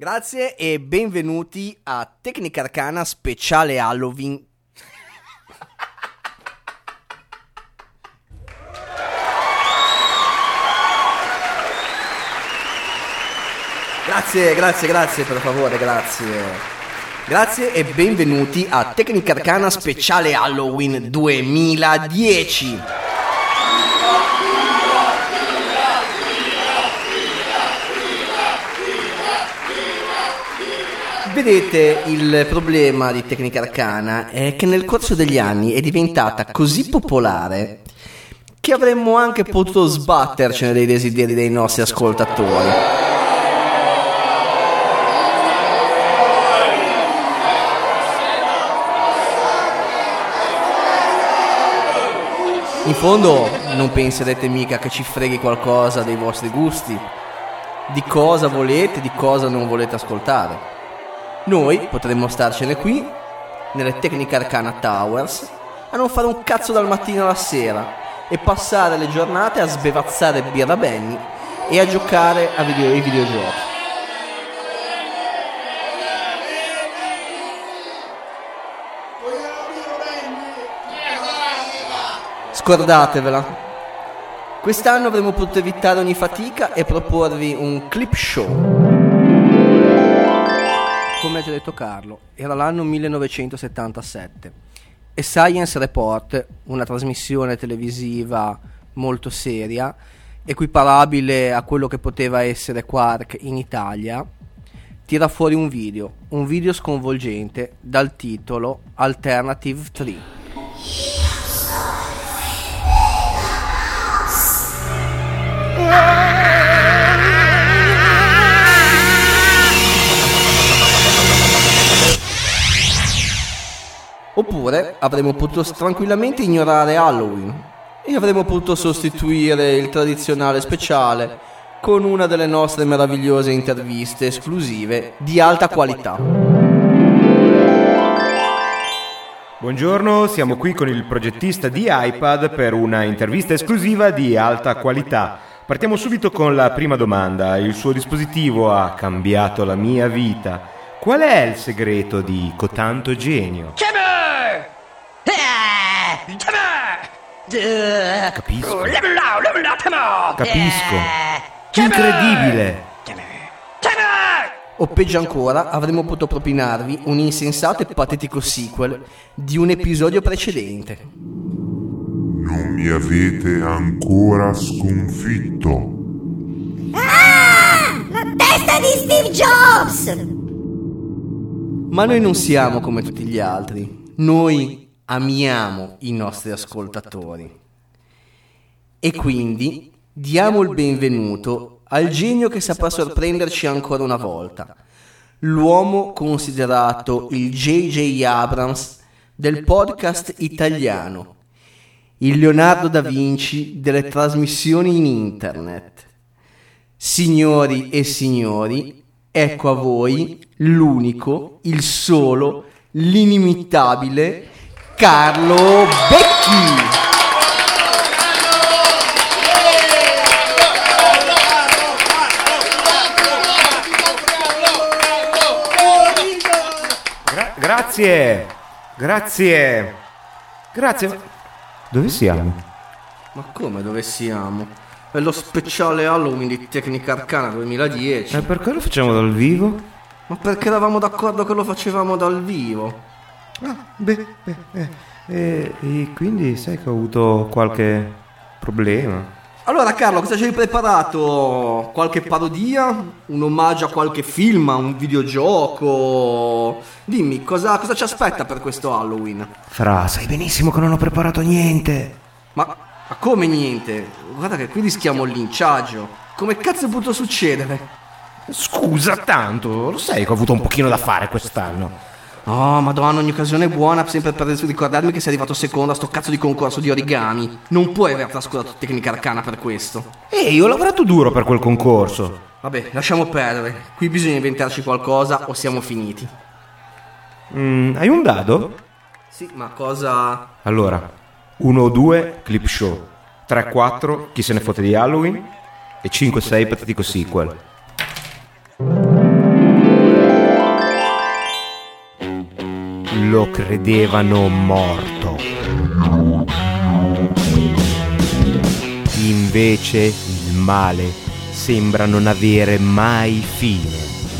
Grazie e benvenuti a Tecnica Arcana speciale Halloween. Grazie, grazie, grazie per favore, grazie. Grazie e benvenuti a Tecnica Arcana speciale Halloween 2010. Vedete, il problema di Tecnica Arcana è che nel corso degli anni è diventata così popolare che avremmo anche potuto sbattercene dei desideri dei nostri ascoltatori. In fondo non penserete mica che ci freghi qualcosa dei vostri gusti, di cosa volete, di cosa non volete ascoltare. Noi potremmo starcene qui, nelle Tecnica Arcana Towers, a non fare un cazzo dal mattino alla sera e passare le giornate a sbevazzare birra Benny e a giocare a video- ai videogiochi. Scordatevela. Quest'anno avremmo potuto evitare ogni fatica e proporvi un clip show. Come ha già detto Carlo, era l'anno 1977 e Science Report, una trasmissione televisiva molto seria, equiparabile a quello che poteva essere Quark in Italia, tira fuori un video, un video sconvolgente dal titolo Alternative 3. Oppure avremmo potuto tranquillamente ignorare Halloween e avremmo potuto sostituire il tradizionale speciale con una delle nostre meravigliose interviste esclusive di alta qualità. Buongiorno, siamo qui con il progettista di iPad per una intervista esclusiva di alta qualità. Partiamo subito con la prima domanda. Il suo dispositivo ha cambiato la mia vita. Qual è il segreto di cotanto genio? Capisco. Capisco. Incredibile. O peggio ancora, avremmo potuto propinarvi un insensato e patetico sequel di un episodio precedente. Non mi avete ancora sconfitto. Ah! La testa di Steve Jobs! Ma noi non siamo come tutti gli altri. Noi amiamo i nostri ascoltatori. E quindi diamo il benvenuto al genio che saprà sorprenderci ancora una volta. L'uomo considerato il J.J. Abrams del podcast italiano. Il Leonardo da Vinci delle trasmissioni in internet. Signori e signori, ecco a voi l'unico, il solo, l'inimitabile Carlo Becchi. Gra- grazie. Grazie. Grazie. Dove siamo? Ma come dove siamo? È lo speciale Halloween di Tecnica Arcana 2010. E perché lo facciamo dal vivo? Ma perché eravamo d'accordo che lo facevamo dal vivo? Ah, beh, beh, eh, eh, e quindi sai che ho avuto qualche problema. Allora Carlo, cosa ci hai preparato? Qualche parodia? Un omaggio a qualche film, a un videogioco? Dimmi, cosa, cosa ci aspetta per questo Halloween? Fra, sai benissimo che non ho preparato niente. Ma, ma come niente? Guarda che qui rischiamo il linciaggio. Come cazzo è potuto succedere? Scusa tanto, lo sai che ho avuto un pochino da fare quest'anno. Oh, madonna, ogni occasione è buona sempre per ricordarmi che sei arrivato secondo a sto cazzo di concorso di origami. Non puoi aver trascurato tecnica arcana per questo. Ehi, ho lavorato duro per quel concorso. Vabbè, lasciamo perdere. Qui bisogna inventarci qualcosa o siamo finiti. Mm, hai un dado? Sì, ma cosa... Allora, 1 o 2 clip show, 3 4 chi se ne fotte di Halloween e 5 6 patetico sequel. Lo credevano morto. Invece il male sembra non avere mai fine.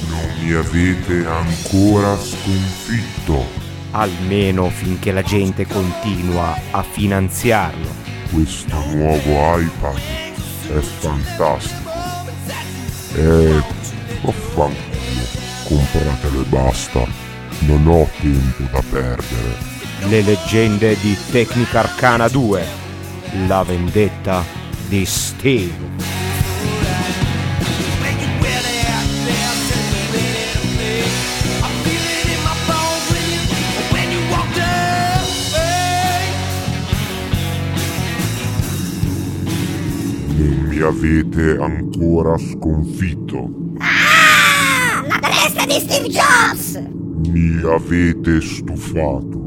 Non mi avete ancora sconfitto. Almeno finché la gente continua a finanziarlo. Questo nuovo iPad è fantastico. E vaffanculo, compratelo e basta. Non ho tempo da perdere. Le leggende di Tecnica Arcana 2. La vendetta di Steve. Non mi avete ancora sconfitto. Ah! La testa di Steve Jobs! Mi avete stufato.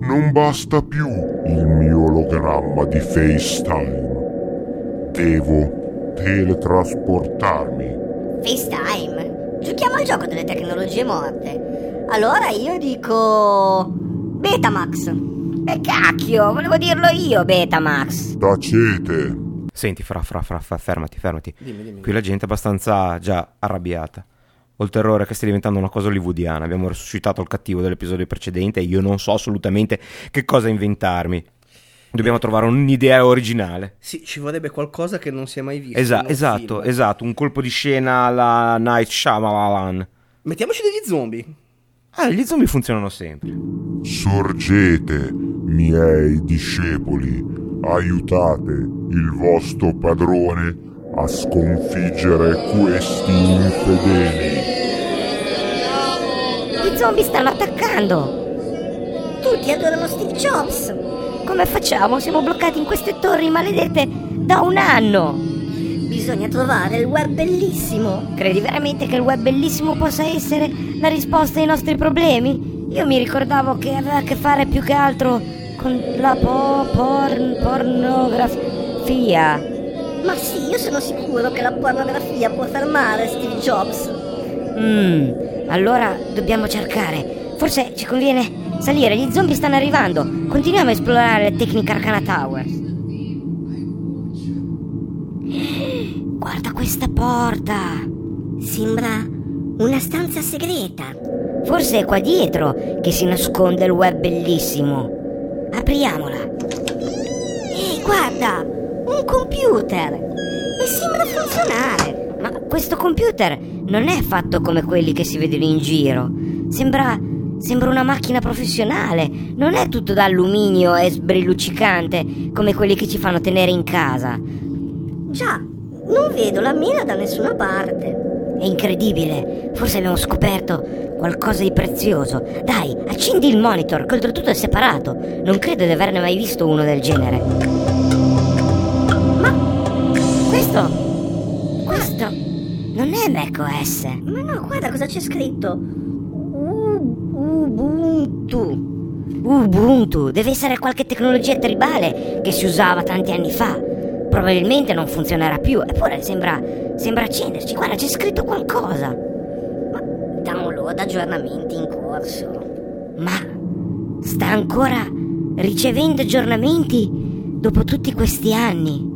Non basta più il mio ologramma di FaceTime. Devo teletrasportarmi. FaceTime? Giochiamo al gioco delle tecnologie morte. Allora io dico... Betamax. E cacchio, volevo dirlo io, Betamax. Tacete. Senti, fra, fra, fra, fra, fermati, fermati. Dimmi, dimmi. Qui la gente è abbastanza già arrabbiata. Ho il terrore che stia diventando una cosa hollywoodiana. Abbiamo resuscitato il cattivo dell'episodio precedente e io non so assolutamente che cosa inventarmi. Dobbiamo trovare un'idea originale. Sì, ci vorrebbe qualcosa che non si è mai visto. Esa- esatto, film. esatto, un colpo di scena alla Night Shyamalan. Mettiamoci degli zombie. Ah, gli zombie funzionano sempre. Sorgete, miei discepoli, aiutate il vostro padrone a sconfiggere questi infedeli. I zombie stanno attaccando. Tutti adorano Steve Jobs. Come facciamo? Siamo bloccati in queste torri maledette da un anno. Bisogna trovare il web bellissimo. Credi veramente che il web bellissimo possa essere la risposta ai nostri problemi? Io mi ricordavo che aveva a che fare più che altro con la po- porn- pornografia. Ma sì, io sono sicuro che la pornografia può fermare Steve Jobs. Mmm, allora dobbiamo cercare. Forse ci conviene salire, gli zombie stanno arrivando. Continuiamo a esplorare le tecniche Arcana Towers. Guarda questa porta. Sembra una stanza segreta. Forse è qua dietro che si nasconde il web bellissimo. Apriamola. Ehi, guarda! Computer! E sembra funzionare! Ma questo computer non è fatto come quelli che si vedono in giro. Sembra. sembra una macchina professionale. Non è tutto d'alluminio e sbrilluccicante come quelli che ci fanno tenere in casa. Già, non vedo la mina da nessuna parte. È incredibile. Forse abbiamo scoperto qualcosa di prezioso. Dai, accendi il monitor, che oltretutto è separato. Non credo di averne mai visto uno del genere. Questo. Questo non è macOS. Ma no, guarda cosa c'è scritto. Ubuntu. Ubuntu deve essere qualche tecnologia tribale che si usava tanti anni fa. Probabilmente non funzionerà più, eppure sembra, sembra accenderci. Guarda, c'è scritto qualcosa. Ma download aggiornamenti in corso. Ma sta ancora ricevendo aggiornamenti dopo tutti questi anni.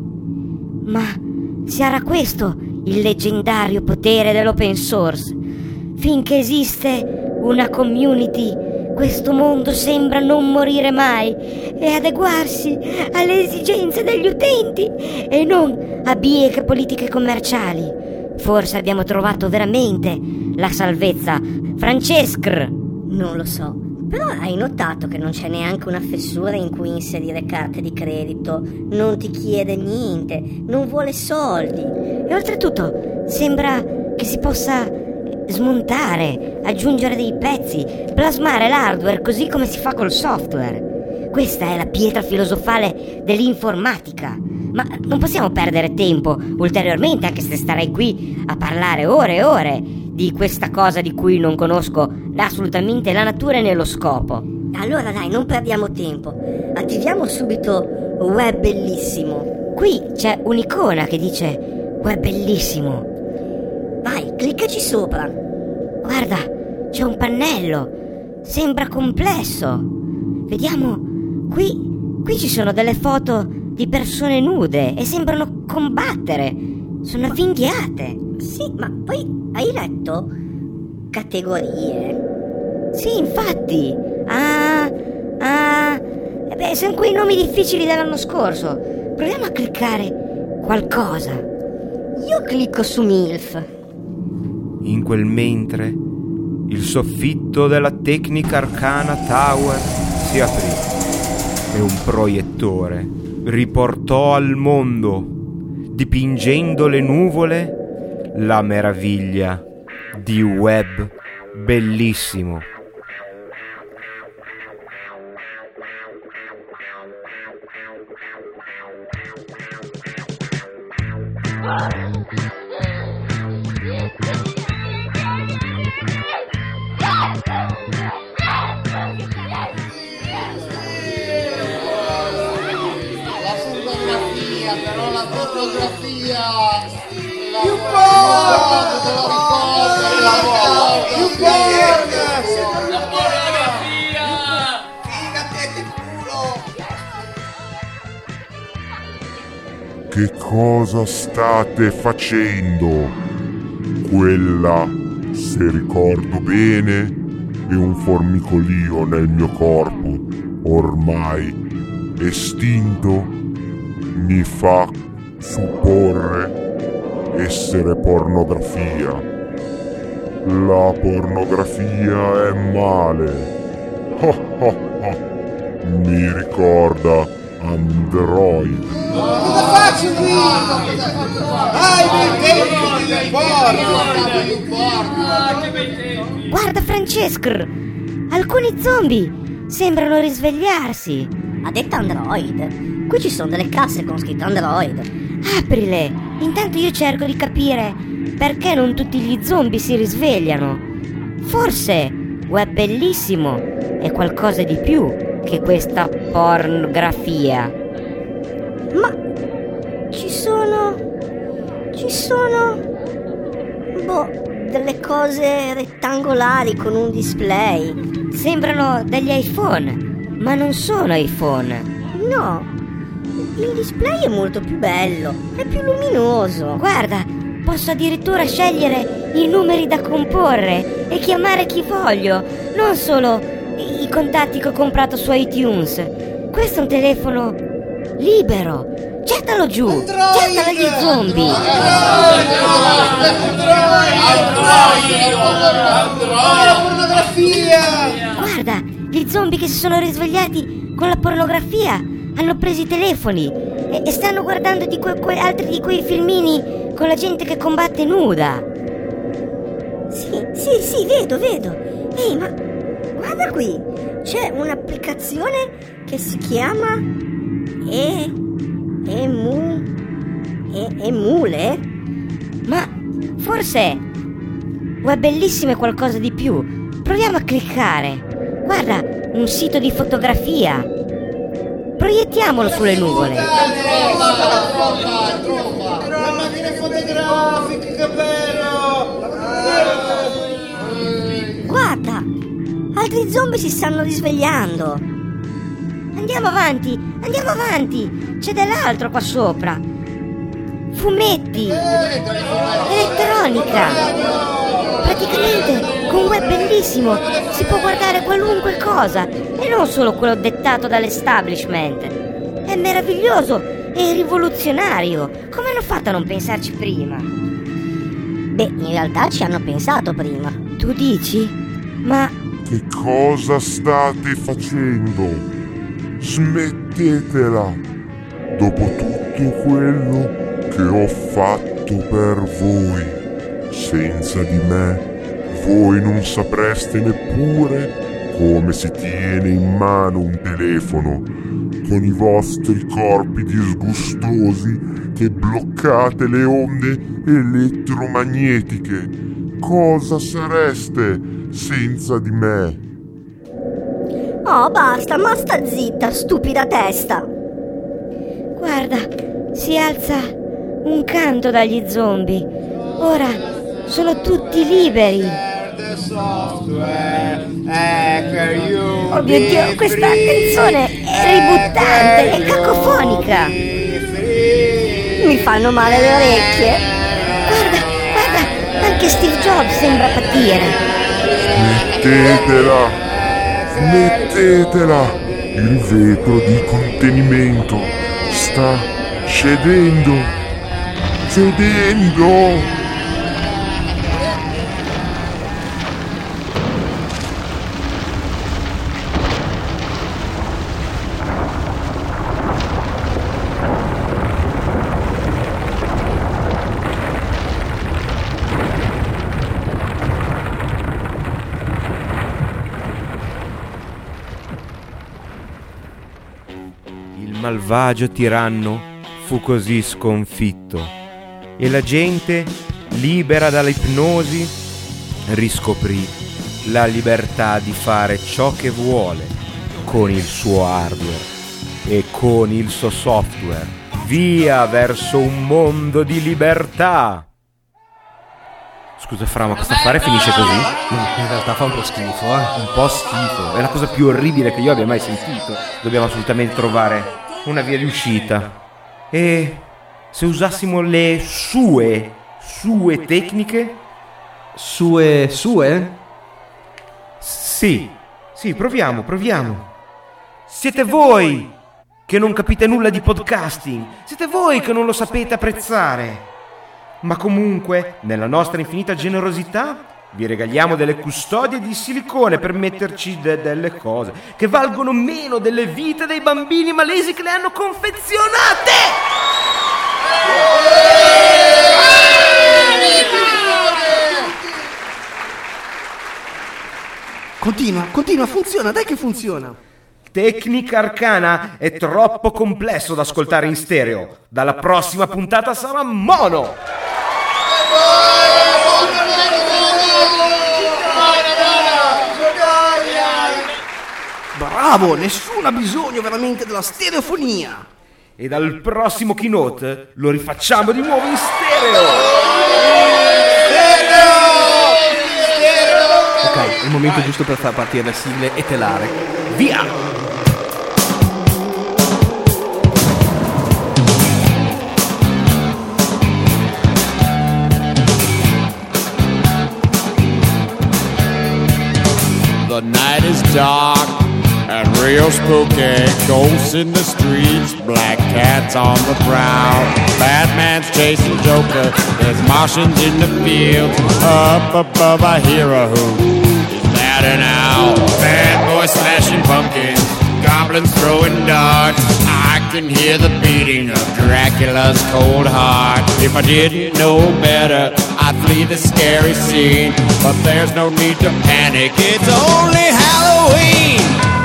Ma sarà questo il leggendario potere dell'open source? Finché esiste una community, questo mondo sembra non morire mai e adeguarsi alle esigenze degli utenti e non a bieche politiche commerciali. Forse abbiamo trovato veramente la salvezza. Francescr! Non lo so. Però hai notato che non c'è neanche una fessura in cui inserire carte di credito, non ti chiede niente, non vuole soldi. E oltretutto sembra che si possa smontare, aggiungere dei pezzi, plasmare l'hardware così come si fa col software. Questa è la pietra filosofale dell'informatica. Ma non possiamo perdere tempo ulteriormente, anche se starei qui a parlare ore e ore di questa cosa di cui non conosco assolutamente la natura né lo scopo. Allora dai, non perdiamo tempo. Attiviamo subito Web Bellissimo. Qui c'è un'icona che dice Web Bellissimo. Vai, cliccaci sopra. Guarda, c'è un pannello. sembra complesso. Vediamo, qui, qui ci sono delle foto di persone nude e sembrano combattere. Sono avvinghiate. Sì, ma poi hai letto? Categorie. Sì, infatti. Ah, ah. E beh, sono quei nomi difficili dell'anno scorso. Proviamo a cliccare qualcosa. Io clicco su MILF. In quel mentre il soffitto della Tecnica Arcana Tower si aprì e un proiettore riportò al mondo, dipingendo le nuvole, la meraviglia di web bellissimo. La fotografia, però la fotografia! Che cosa state facendo? Quella, se ricordo bene, è un formicolio nel mio corpo, ormai estinto, mi fa supporre essere pornografia. La pornografia è male. Mi ricorda Android. Cosa faccio qui? Ai miei tempi del porno! Guarda Francesco, alcuni zombie sembrano risvegliarsi. Ha detto Android. Qui ci sono delle casse con scritto Android. Aprile, intanto io cerco di capire perché non tutti gli zombie si risvegliano. Forse web bellissimo è qualcosa di più che questa pornografia. Ma ci sono. Ci sono. Boh, delle cose rettangolari con un display. Sembrano degli iPhone, ma non sono iPhone. No, il display è molto più bello, è più luminoso. Guarda, posso addirittura scegliere i numeri da comporre e chiamare chi voglio, non solo i contatti che ho comprato su iTunes. Questo è un telefono libero. Gettalo giù, gettalo agli zombie. La pornografia! Guarda, gli zombie che si sono risvegliati con la pornografia hanno preso i telefoni e, e stanno guardando di que- que- altri di quei filmini con la gente che combatte nuda. Sì, sì, sì, vedo, vedo. Ehi, ma guarda qui, c'è un'applicazione che si chiama E. Emu. E, Emule? Ma forse Web bellissimo è qualcosa di più. Proviamo a cliccare. Guarda, un sito di fotografia. Proiettiamolo sulle nuvole. Guarda, altri zombie si stanno risvegliando. Andiamo avanti, andiamo avanti. C'è dell'altro qua sopra. Fumetti. Elettronica. Praticamente con web bellissimo si può guardare qualunque cosa e non solo quello dettato dall'establishment. È meraviglioso e rivoluzionario. Come hanno fatto a non pensarci prima? Beh, in realtà ci hanno pensato prima. Tu dici? Ma Che cosa state facendo? Smettetela! Dopo tutto quello che ho fatto per voi, senza di me, voi non sapreste neppure come si tiene in mano un telefono con i vostri corpi disgustosi che bloccate le onde elettromagnetiche. Cosa sareste senza di me? Oh, basta, ma sta zitta, stupida testa. guarda, si alza un canto dagli zombie. Ora sono tutti liberi. The software hacker you Oh mio Dio, questa canzone è ributtante, è cacofonica. Mi fanno male le orecchie. Guarda, guarda, anche Steve Jobs sembra patire. Smettetela! Smettetela! Il vetro di contenimento sta cedendo! Cedendo! Malvagio tiranno fu così sconfitto e la gente, libera dall'ipnosi, riscoprì la libertà di fare ciò che vuole con il suo hardware e con il suo software. Via verso un mondo di libertà! Scusa Fra, ma questo affare finisce così? In realtà fa un po' schifo, eh. Un po' schifo, è la cosa più orribile che io abbia mai sentito. Dobbiamo assolutamente trovare una via di uscita. E se usassimo le sue, sue tecniche? Sue, sue? Sì, sì, proviamo, proviamo. Siete voi che non capite nulla di podcasting, siete voi che non lo sapete apprezzare. Ma comunque, nella nostra infinita generosità, vi regaliamo delle custodie di silicone per metterci de- delle cose che valgono meno delle vite dei bambini malesi che le hanno confezionate! Continua, continua, funziona, dai che funziona. Tecnica arcana è troppo complesso da ascoltare in stereo. Dalla prossima puntata sarà mono! Bravo, nessuno ha bisogno veramente della stereofonia. E dal prossimo keynote lo rifacciamo di nuovo in stereo! Ok, è il momento giusto per far partire le sigle e telare. Via! The night is dark real spooky. Ghosts in the streets, black cats on the prowl. Batman's chasing Joker. There's Martians in the fields. Up above, I hear a hoot. Is that an owl? Bad boys smashing pumpkins. Goblins throwing darts. I can hear the beating of Dracula's cold heart. If I didn't know better, I'd flee the scary scene. But there's no need to panic. It's only Halloween.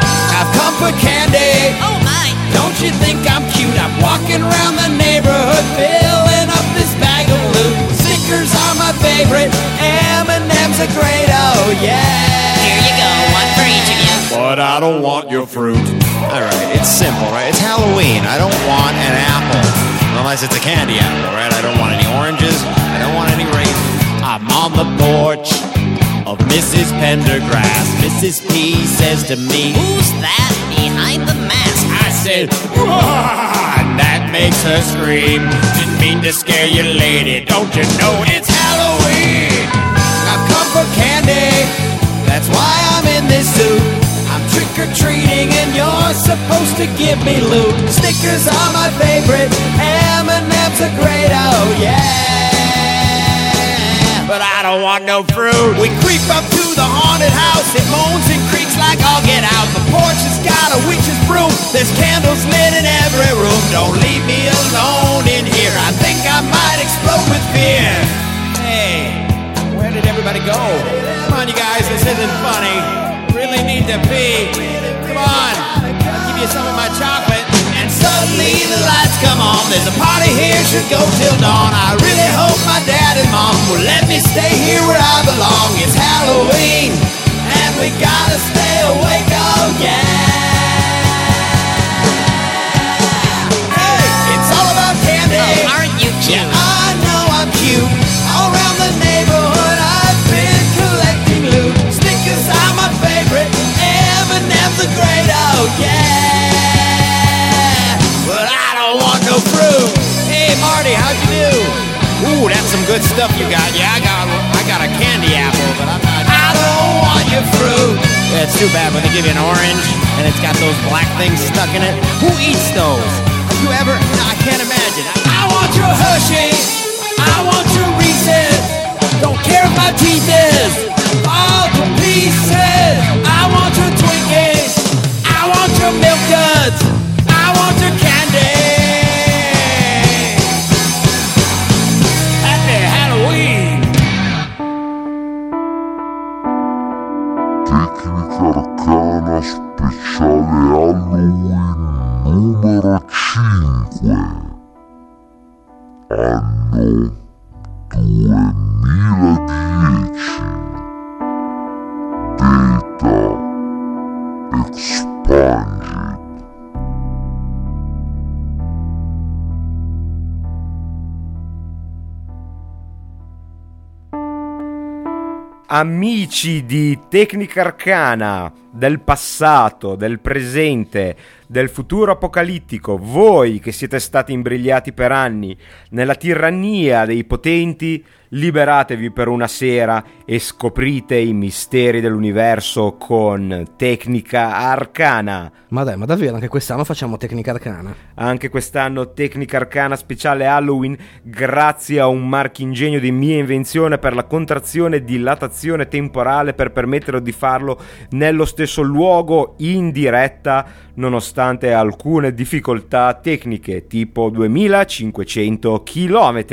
I've come for candy. Oh my! Don't you think I'm cute? I'm walking around the neighborhood filling up this bag of loot. Snickers are my favorite. M&M's are great. Oh yeah. Here you go, one for each of you. But I don't want your fruit. Alright, it's simple, right? It's Halloween. I don't want an apple. Unless it's a candy apple, right? I don't want any oranges. I don't want any raisins. I'm on the porch of Mrs. Pendergrass. Mrs. P says to me, Who's that behind the mask? I said, "Wah!" and that makes her scream. Didn't mean to scare you, lady. Don't you know it's Halloween? I've come for candy. That's why I'm in this suit. I'm trick or treating, and you're supposed to give me loot. Snickers are my favorite. M&M's are great. Oh yeah. But I don't want no fruit. We creep up to the haunted house. It moans and creaks like I'll get out. The porch has got a witch's broom. There's candles lit in every room. Don't leave me alone in here. I think I might explode with fear. Hey, where did everybody go? Come on, you guys. This isn't funny. Really need to pee. Come on. I'll give you some of my chocolate. Suddenly the lights come on. There's a party here, should go till dawn. I really hope my dad and mom will let me stay here where I belong. It's Halloween, and we gotta stay awake, oh yeah. Hey, it's all about candy. Oh, aren't you cute? Yeah, I know I'm cute. All around the neighborhood, I've been collecting loot. Snickers are my favorite, M&M's great, oh yeah. good stuff you got. Yeah, I got I got a candy apple, but I'm not. I don't want your fruit. Yeah, it's too bad when they give you an orange and it's got those black things stuck in it. Who eats those? Have you ever? No, I can't imagine. I want your Hershey. I want your Reese's. Don't care if my teeth is all to pieces. I want your Twinkies. I want your milk duds. I want your. Amici di Tecnica Arcana, del passato, del presente, del futuro apocalittico, voi che siete stati imbrigliati per anni nella tirannia dei potenti, liberatevi per una sera e scoprite i misteri dell'universo con Tecnica Arcana. Ma dai, ma davvero anche quest'anno facciamo tecnica arcana? Anche quest'anno Tecnica Arcana speciale Halloween grazie a un marchingegno di mia invenzione per la contrazione e dilatazione temporale per permettere di farlo nello stesso luogo in diretta nonostante alcune difficoltà tecniche tipo 2500 km.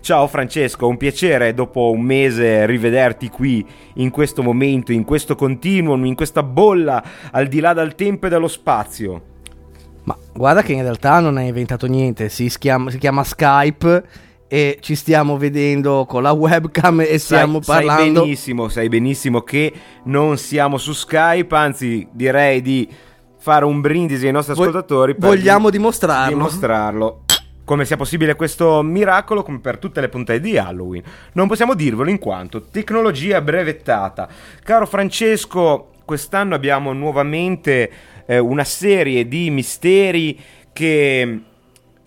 Ciao Francesco, un piacere dopo un mese rivederti qui in questo momento, in questo continuum, in questa bolla al di là del tempo e dello spazio. Ma guarda che in realtà non hai inventato niente, si chiama, si chiama Skype e ci stiamo vedendo con la webcam e stiamo sai, parlando... Sai benissimo, sai benissimo che non siamo su Skype, anzi direi di fare un brindisi ai nostri Vo- ascoltatori. vogliamo di- dimostrarlo. dimostrarlo. Come sia possibile questo miracolo, come per tutte le puntate di Halloween. Non possiamo dirvelo in quanto tecnologia brevettata. Caro Francesco, quest'anno abbiamo nuovamente eh, una serie di misteri che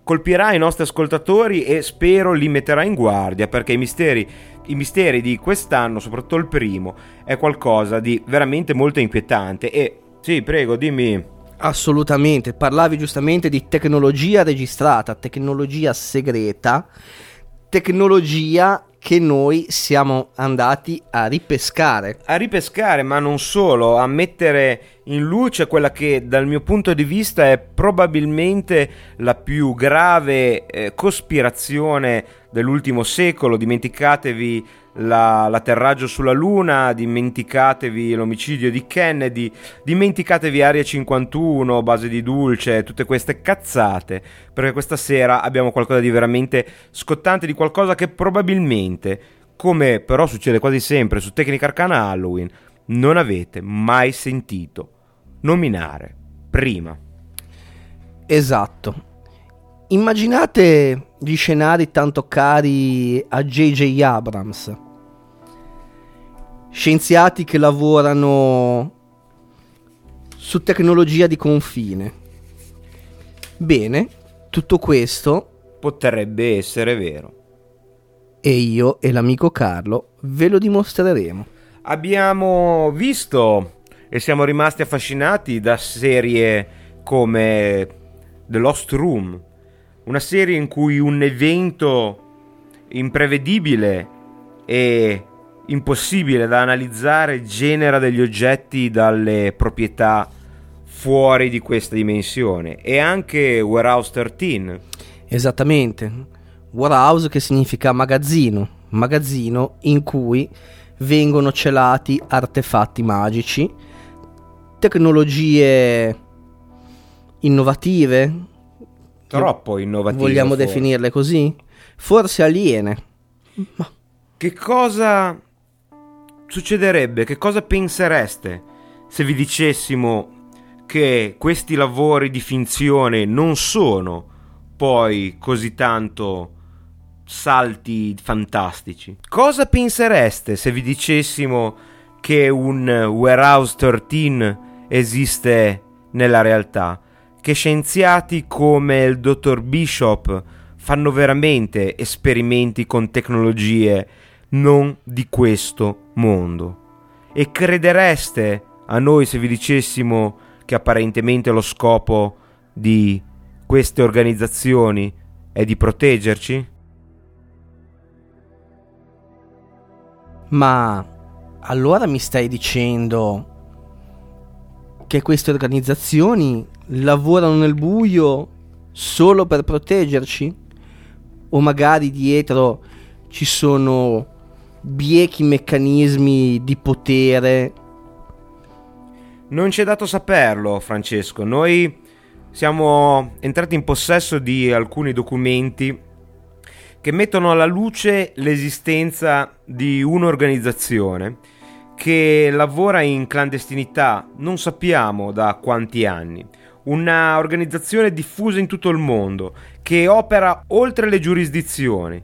colpirà i nostri ascoltatori e spero li metterà in guardia perché i misteri, i misteri di quest'anno, soprattutto il primo, è qualcosa di veramente molto inquietante e sì, prego, dimmi. Assolutamente, parlavi giustamente di tecnologia registrata, tecnologia segreta, tecnologia che noi siamo andati a ripescare. A ripescare, ma non solo, a mettere in luce quella che dal mio punto di vista è probabilmente la più grave eh, cospirazione dell'ultimo secolo. Dimenticatevi la- l'atterraggio sulla Luna, dimenticatevi l'omicidio di Kennedy, dimenticatevi Area 51, base di Dulce, tutte queste cazzate, perché questa sera abbiamo qualcosa di veramente scottante, di qualcosa che probabilmente, come però succede quasi sempre su Tecnica Arcana Halloween, non avete mai sentito nominare prima. Esatto. Immaginate gli scenari tanto cari a J.J. Abrams. Scienziati che lavorano su tecnologia di confine. Bene, tutto questo Potrebbe essere vero. e io e l'amico Carlo ve lo dimostreremo. Abbiamo visto e siamo rimasti affascinati da serie come The Lost Room, una serie in cui un evento imprevedibile e impossibile da analizzare genera degli oggetti dalle proprietà fuori di questa dimensione. E anche Warehouse 13 Esattamente. Warehouse che significa magazzino, magazzino in cui vengono celati artefatti magici, tecnologie innovative, troppo innovativo vogliamo forse. definirle così? Forse aliene. Ma Che cosa succederebbe? Che cosa pensereste se vi dicessimo che questi lavori di finzione non sono poi così tanto salti fantastici? Cosa pensereste se vi dicessimo che un Warehouse 13 esiste nella realtà? Che scienziati come il dottor Bishop fanno veramente esperimenti con tecnologie non di questo mondo. E credereste a noi se vi dicessimo che apparentemente lo scopo di queste organizzazioni è di proteggerci? Ma allora mi stai dicendo che queste organizzazioni lavorano nel buio solo per proteggerci? O magari dietro ci sono biechi meccanismi di potere? Non ci è dato saperlo, Francesco. Noi siamo entrati in possesso di alcuni documenti che mettono alla luce l'esistenza di un'organizzazione che lavora in clandestinità, non sappiamo da quanti anni. Una organizzazione diffusa in tutto il mondo che opera oltre le giurisdizioni,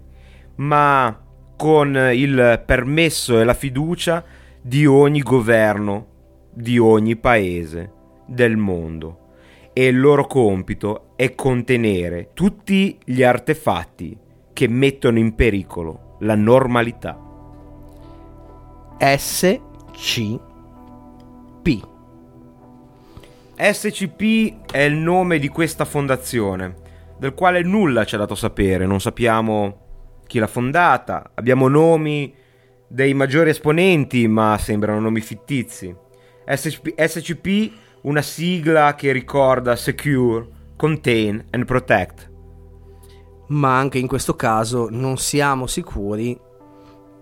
ma con il permesso e la fiducia di ogni governo, di ogni paese del mondo. E il loro compito è contenere tutti gli artefatti che mettono in pericolo la normalità. SCP. SCP è il nome di questa fondazione, del quale nulla ci è dato sapere, non sappiamo chi l'ha fondata, abbiamo nomi dei maggiori esponenti, ma sembrano nomi fittizi. SCP, SCP una sigla che ricorda Secure, Contain and Protect. Ma anche in questo caso non siamo sicuri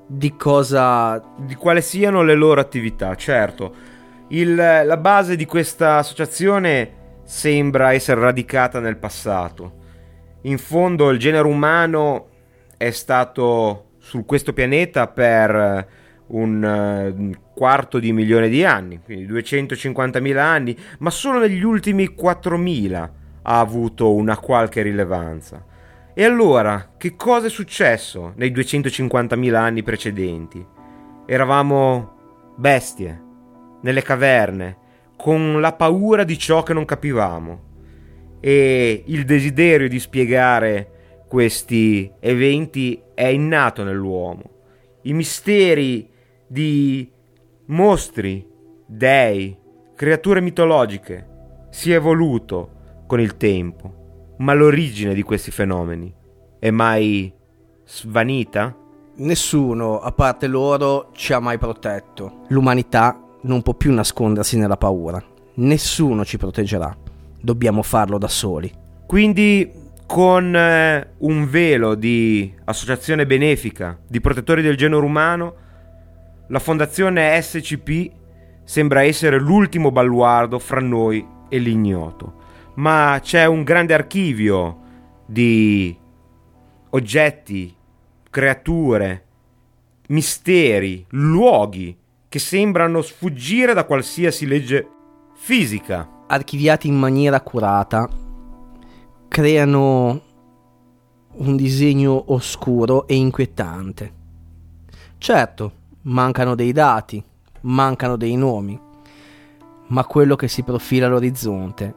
di cosa... Di quale siano le loro attività, certo. Il, la base di questa associazione sembra essere radicata nel passato. In fondo il genere umano è stato su questo pianeta per un quarto di milione di anni, quindi 250.000 anni, ma solo negli ultimi 4.000 ha avuto una qualche rilevanza. E allora, che cosa è successo nei 250.000 anni precedenti? Eravamo bestie, nelle caverne, con la paura di ciò che non capivamo e il desiderio di spiegare questi eventi è innato nell'uomo. I misteri di mostri, dei, creature mitologiche si è evoluto con il tempo, ma l'origine di questi fenomeni è mai svanita? Nessuno, a parte loro, ci ha mai protetto. L'umanità non può più nascondersi nella paura. Nessuno ci proteggerà. Dobbiamo farlo da soli. Quindi con eh, un velo di associazione benefica di protettori del genere umano, la fondazione SCP sembra essere l'ultimo baluardo fra noi e l'ignoto. Ma c'è un grande archivio di oggetti, creature, misteri, luoghi che sembrano sfuggire da qualsiasi legge fisica. Archiviati in maniera accurata, creano un disegno oscuro e inquietante. Certo, mancano dei dati, mancano dei nomi, ma quello che si profila all'orizzonte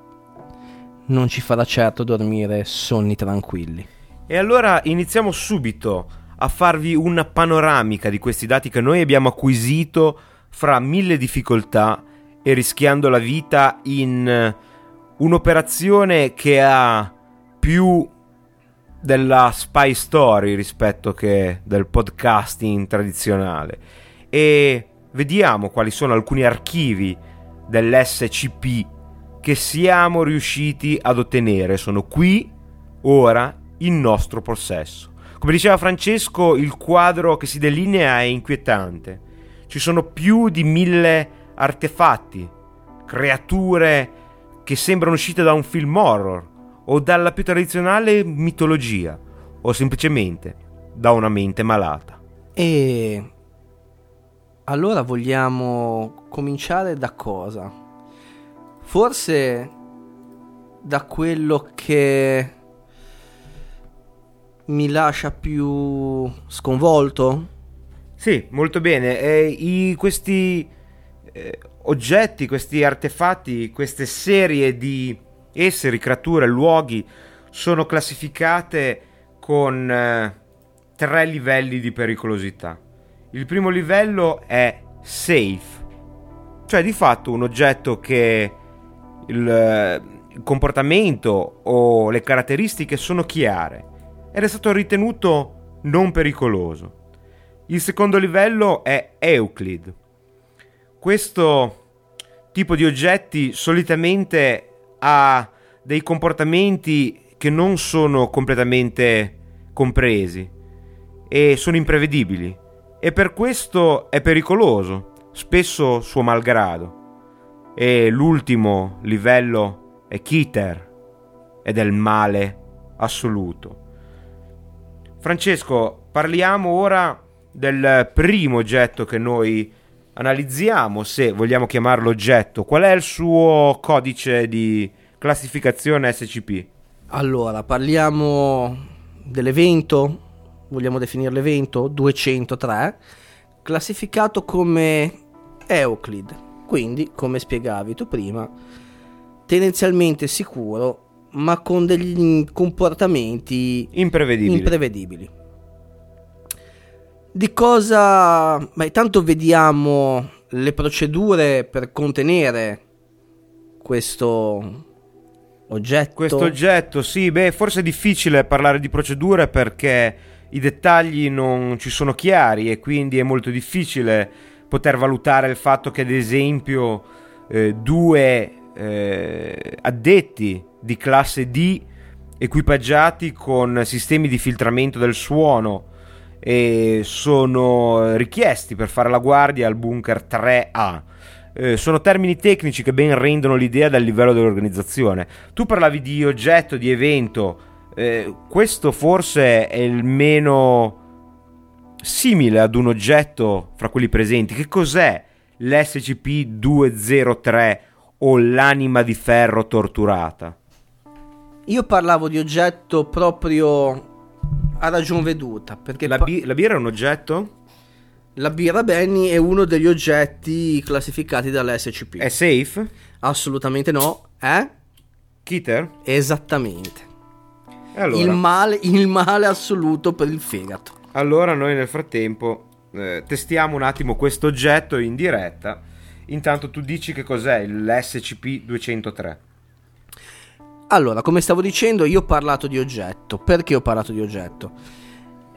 non ci farà certo dormire sonni tranquilli. E allora iniziamo subito a farvi una panoramica di questi dati che noi abbiamo acquisito fra mille difficoltà e rischiando la vita in un'operazione che ha più della spy story rispetto che del podcasting tradizionale. E vediamo quali sono alcuni archivi dell'SCP che siamo riusciti ad ottenere. Sono qui ora in nostro possesso. Come diceva Francesco, il quadro che si delinea è inquietante. Ci sono più di mille artefatti, creature che sembrano uscite da un film horror o dalla più tradizionale mitologia o semplicemente da una mente malata. E allora vogliamo cominciare da cosa? Forse da quello che mi lascia più sconvolto? Sì, molto bene. Eh, i, questi eh, oggetti, questi artefatti, queste serie di esseri, creature, luoghi sono classificate con eh, tre livelli di pericolosità. Il primo livello è safe, Cioè di fatto un oggetto che il, il comportamento o le caratteristiche sono chiare ed è stato ritenuto non pericoloso. Il secondo livello è Euclid. Questo tipo di oggetti solitamente ha dei comportamenti che non sono completamente compresi e sono imprevedibili e per questo è pericoloso, spesso suo malgrado. E l'ultimo livello è Keter ed è il male assoluto. Francesco, parliamo ora del primo oggetto che noi analizziamo, se vogliamo chiamarlo oggetto. Qual è il suo codice di classificazione SCP? Allora, parliamo dell'evento, vogliamo definirlo evento 203, classificato come Euclid, quindi come spiegavi tu prima, tendenzialmente sicuro, ma con degli comportamenti Imprevedibili. imprevedibili. Di cosa... Beh, tanto vediamo le procedure per contenere questo oggetto. Questo oggetto, sì, beh, forse è difficile parlare di procedure perché i dettagli non ci sono chiari e quindi è molto difficile poter valutare il fatto che, ad esempio, eh, due eh, addetti di classe D equipaggiati con sistemi di filtramento del suono e sono richiesti per fare la guardia al bunker 3A. Eh, sono termini tecnici che ben rendono l'idea del livello dell'organizzazione. Tu parlavi di oggetto, di evento. eh, questo forse è il meno simile ad un oggetto fra quelli presenti. Che cos'è l'SCP-203 o l'anima di ferro torturata? Io parlavo di oggetto proprio a ragion veduta, perché La, bi- la birra è un oggetto? la birra Benny è uno degli oggetti classificati dall'SCP. È safe? Assolutamente no, eh? Keter? Esattamente. Allora, Il, male, il male assoluto per il fegato. allora noi nel frattempo eh, testiamo un attimo questo oggetto in diretta. Intanto tu dici che cos'è l'SCP-203. Allora, come stavo dicendo, io ho parlato di oggetto. Perché ho parlato di oggetto?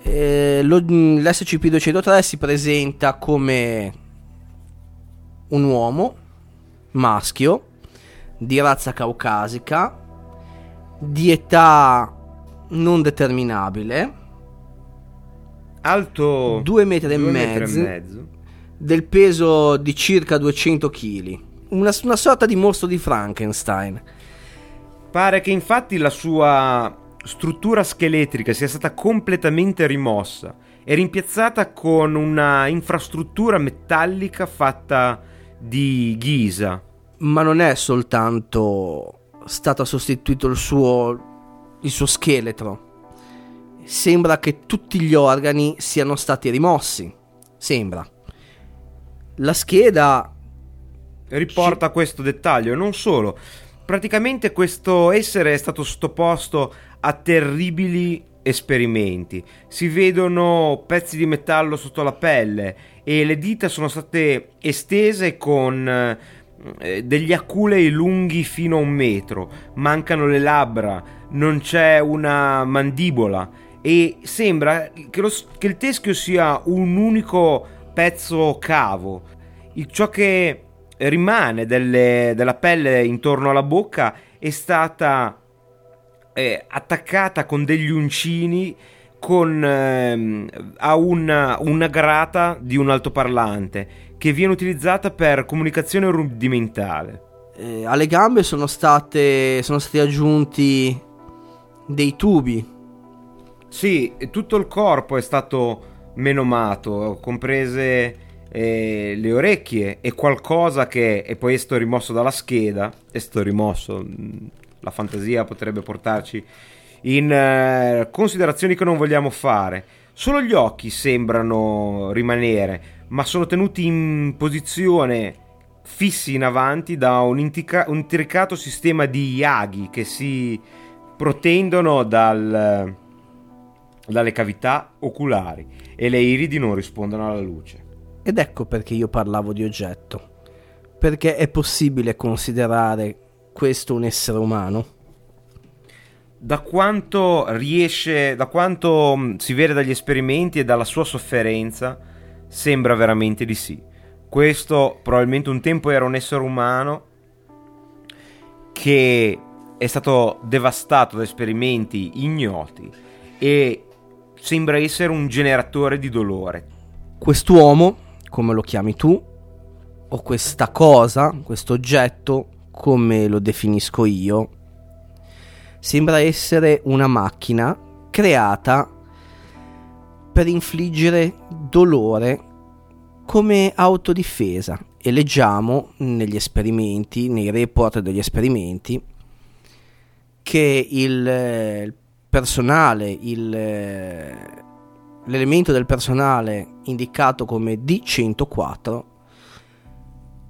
Eh, lo- L'SCP-203 si presenta come un uomo maschio di razza caucasica di età non determinabile Alto Due metri e mezzo. mezzo. del peso di circa 200 kg una, una sorta di mostro di Frankenstein Pare che infatti la sua struttura scheletrica sia stata completamente rimossa e rimpiazzata con una infrastruttura metallica fatta di ghisa. ma non è soltanto stato sostituito il suo, il suo scheletro. Sembra che tutti gli organi siano stati rimossi. Sembra. La scheda Riporta questo dettaglio, non solo. Praticamente questo essere è stato sottoposto a terribili esperimenti. Si vedono pezzi di metallo sotto la pelle e le dita sono state estese con eh, degli aculei lunghi fino a un metro. Mancano le labbra, non c'è una mandibola e sembra che, lo che il teschio sia un unico pezzo cavo. Il- ciò che rimane delle- della pelle intorno alla bocca è stata eh, attaccata con degli uncini con, ehm, a una, una grata di un altoparlante che viene utilizzata per comunicazione rudimentale. eh, alle gambe sono state sono stati aggiunti dei tubi Sì, tutto il corpo è stato menomato, comprese eh, le orecchie e qualcosa che è poi è stato rimosso dalla scheda. È stato rimosso, la fantasia potrebbe portarci in eh, considerazioni che non vogliamo fare. Solo gli occhi sembrano rimanere, ma sono tenuti in posizione fissi in avanti da un, intica- un intricato sistema di yaghi che si protendono dal, dalle cavità oculari e le iridi non rispondono alla luce. Ed ecco perché io parlavo di oggetto perché è possibile considerare questo un essere umano? Da quanto riesce, da quanto mh, si vede dagli esperimenti e dalla sua sofferenza, sembra veramente di sì. Questo probabilmente un tempo era un essere umano che è stato devastato da esperimenti ignoti e sembra essere un generatore di dolore. Quest'uomo, come lo chiami tu, o questa cosa, questo oggetto, come lo definisco io, sembra essere una macchina creata per infliggere dolore come autodifesa. E leggiamo negli esperimenti, nei report degli esperimenti, che il eh, personale, il, eh, l'elemento del personale indicato come D104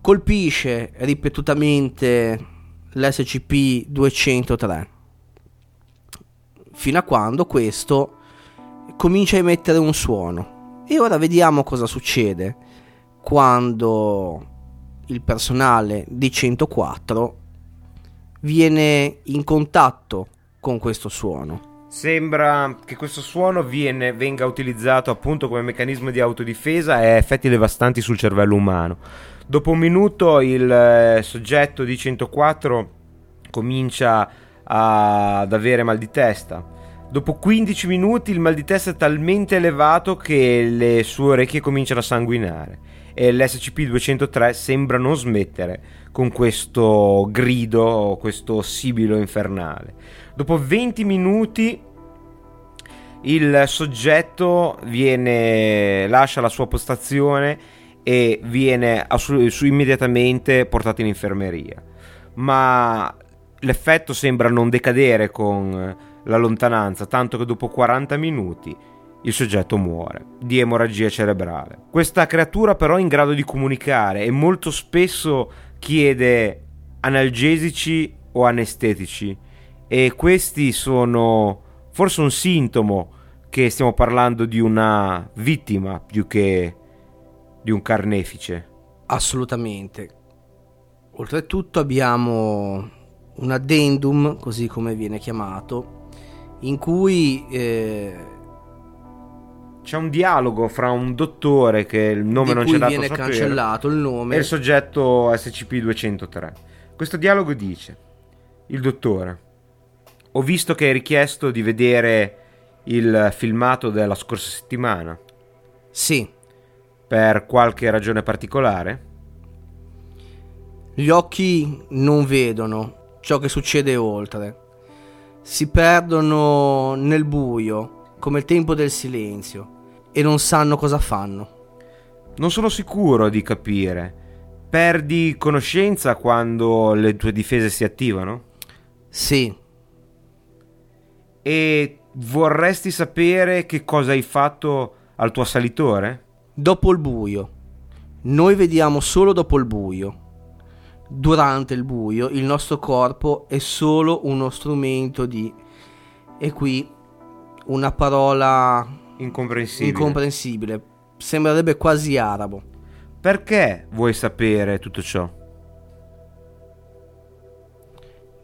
colpisce ripetutamente l'SCP-203 fino a quando questo comincia a emettere un suono. E ora vediamo cosa succede quando il personale di 104 viene in contatto con questo suono. Sembra che questo suono viene- venga utilizzato appunto come meccanismo di autodifesa e ha effetti devastanti sul cervello umano. Dopo un minuto il eh, soggetto di 104 comincia ad avere mal di testa. Dopo 15 minuti il mal di testa è talmente elevato che le sue orecchie cominciano a sanguinare e l'SCP-203 sembra non smettere con questo grido, questo sibilo infernale. Dopo 20 minuti il soggetto viene, lascia la sua postazione e viene assu- su- immediatamente portato in infermeria. Ma l'effetto sembra non decadere con la lontananza, tanto che dopo 40 minuti il soggetto muore di emorragia cerebrale. Questa creatura però è in grado di comunicare e molto spesso chiede analgesici o anestetici e questi sono forse un sintomo che stiamo parlando di una vittima più che di un carnefice. Assolutamente. Oltretutto abbiamo un addendum, così come viene chiamato, in cui eh, C'è un dialogo fra un dottore che il nome non c'è dato viene sapere cancellato il e nome il soggetto SCP-203. Questo dialogo dice: Il dottore, ho visto che hai richiesto di vedere il filmato della scorsa settimana. Sì, Per qualche ragione particolare? gli occhi non vedono ciò che succede oltre. Si perdono nel buio, come il tempo del silenzio, e non sanno cosa fanno. Non sono sicuro di capire. Perdi conoscenza quando le tue difese si attivano? Sì, E vorresti sapere che cosa hai fatto al tuo assalitore? dopo il buio. Noi vediamo solo dopo il buio. Durante il buio il nostro corpo è solo uno strumento di... E qui una parola Incomprensibile. incomprensibile. Sembrerebbe quasi arabo. Perché vuoi sapere tutto ciò?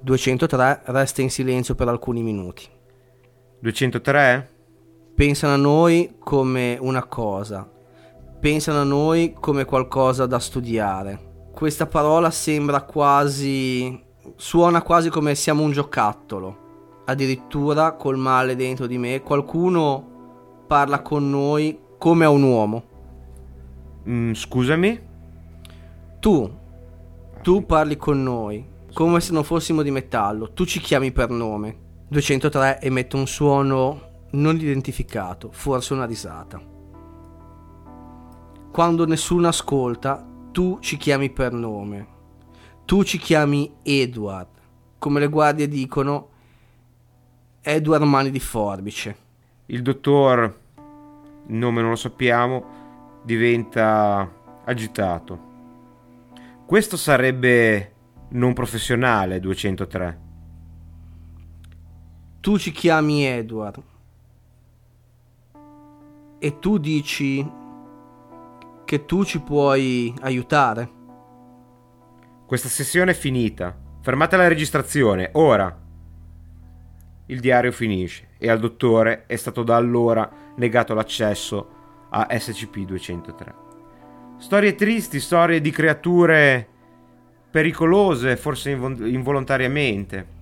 203 resta in silenzio per alcuni minuti. 203? Pensano a noi come una cosa. Pensano a noi come qualcosa da studiare. Questa parola sembra quasi... suona quasi come siamo un giocattolo. Addirittura col male dentro di me qualcuno parla con noi come a un uomo. Mm, scusami? Tu, tu parli con noi come se non fossimo di metallo. Tu ci chiami per nome. 203 emette un suono non identificato, forse una risata. Quando nessuno ascolta, tu ci chiami per nome. Tu ci chiami Edward. Come le guardie dicono, Edward Mani di Forbice. Il dottor, il nome non lo sappiamo, diventa agitato. Questo sarebbe non professionale, 203. Tu ci chiami Edward. E tu dici che tu ci puoi aiutare. Questa sessione è finita. Fermate la registrazione, ora. Il diario finisce e al dottore è stato da allora negato l'accesso a SCP-203. Storie tristi, storie di creature pericolose, forse invol- involontariamente,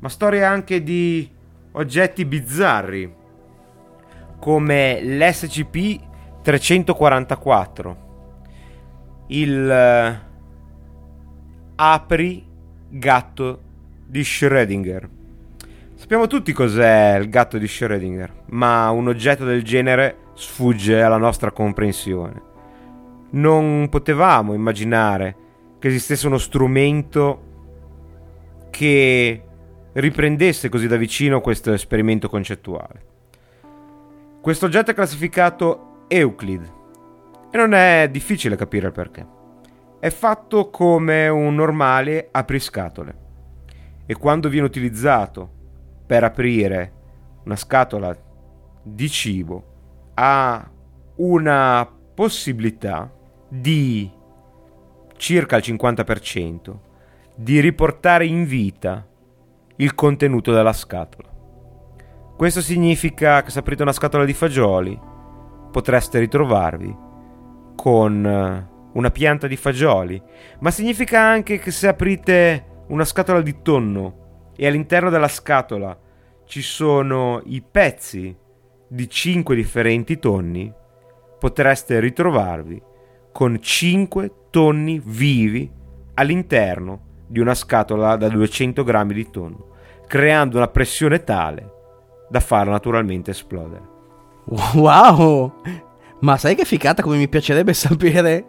ma storie anche di oggetti bizzarri, come l'SCP-344, il eh, Apri gatto di Schrödinger. Sappiamo tutti cos'è il gatto di Schrödinger, ma un oggetto del genere sfugge alla nostra comprensione. Non potevamo immaginare che esistesse uno strumento che riprendesse così da vicino questo esperimento concettuale. Questo oggetto è classificato Euclid e non è difficile capire il perché. È fatto come un normale apriscatole e quando viene utilizzato per aprire una scatola di cibo ha una possibilità di circa il 50% di riportare in vita il contenuto della scatola. Questo significa che se aprite una scatola di fagioli potreste ritrovarvi con eh, una pianta di fagioli, ma significa anche che se aprite una scatola di tonno e all'interno della scatola ci sono i pezzi di 5 differenti tonni, potreste ritrovarvi con 5 tonni vivi all'interno di una scatola da 200 grammi di tonno, creando una pressione tale da farla naturalmente esplodere. Wow! Ma sai che figata come mi piacerebbe sapere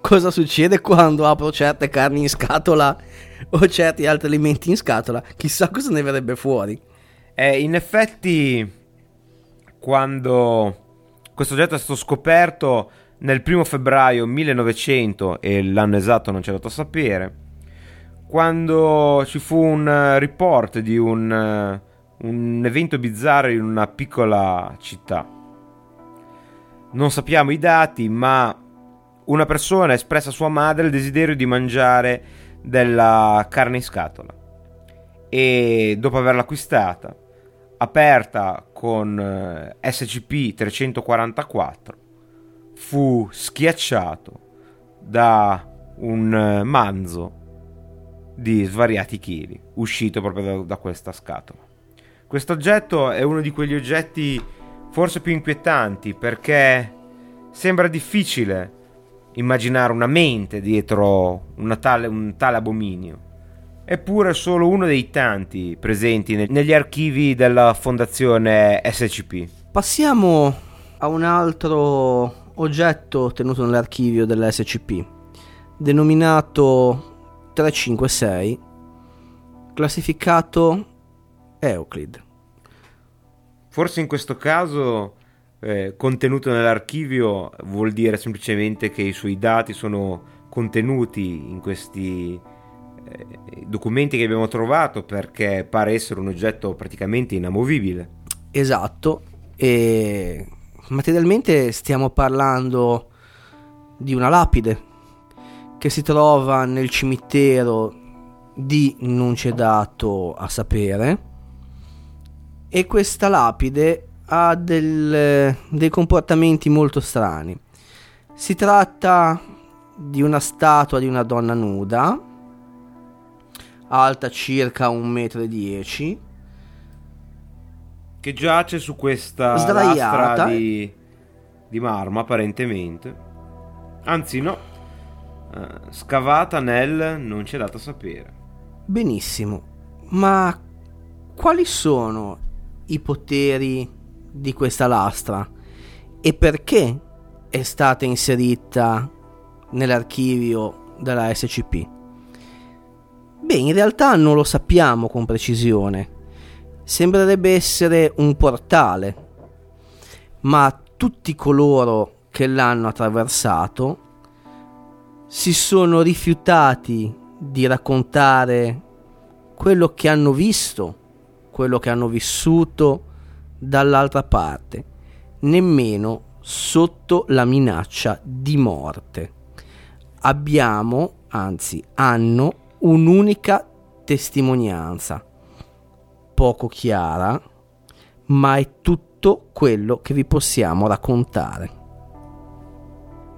cosa succede quando apro certe carni in scatola o certi altri alimenti in scatola? Chissà cosa ne verrebbe fuori. Eh, in effetti, quando questo oggetto è stato scoperto nel primo febbraio 1900, e l'anno esatto non c'è dato a sapere, quando ci fu un eh, report di un, eh, un evento bizzarro in una piccola città. Non sappiamo i dati, ma una persona ha espresso a sua madre il desiderio di mangiare della carne in scatola e dopo averla acquistata, aperta con eh, SCP-344, fu schiacciato da un manzo di svariati chili uscito proprio da, da questa scatola. Questo oggetto è uno di quegli oggetti forse più inquietanti perché sembra difficile immaginare una mente dietro tale, un tale abominio. Eppure è solo uno dei tanti presenti ne- negli archivi della fondazione SCP. Passiamo a un altro oggetto tenuto nell'archivio dell'SCP, denominato 356, classificato Euclid. Forse in questo caso eh, contenuto nell'archivio vuol dire semplicemente che i suoi dati sono contenuti in questi eh, documenti che abbiamo trovato perché pare essere un oggetto praticamente inamovibile. Esatto, e materialmente stiamo parlando di una lapide che si trova nel cimitero di non c'è dato a sapere e questa lapide ha del, dei comportamenti molto strani. Si tratta di una statua di una donna nuda, alta circa 1,10 m, che giace su questa Sdraiata. lastra di, di marmo apparentemente. Anzi no, eh, scavata nel non c'è dato sapere. Benissimo, ma quali sono i poteri di questa lastra e perché è stata inserita nell'archivio della SCP? Beh, in realtà non lo sappiamo con precisione. Sembrerebbe essere un portale, ma tutti coloro che l'hanno attraversato si sono rifiutati di raccontare quello che hanno visto, quello che hanno vissuto dall'altra parte, nemmeno sotto la minaccia di morte. Abbiamo anzi hanno un'unica testimonianza, poco chiara, ma è tutto quello che vi possiamo raccontare.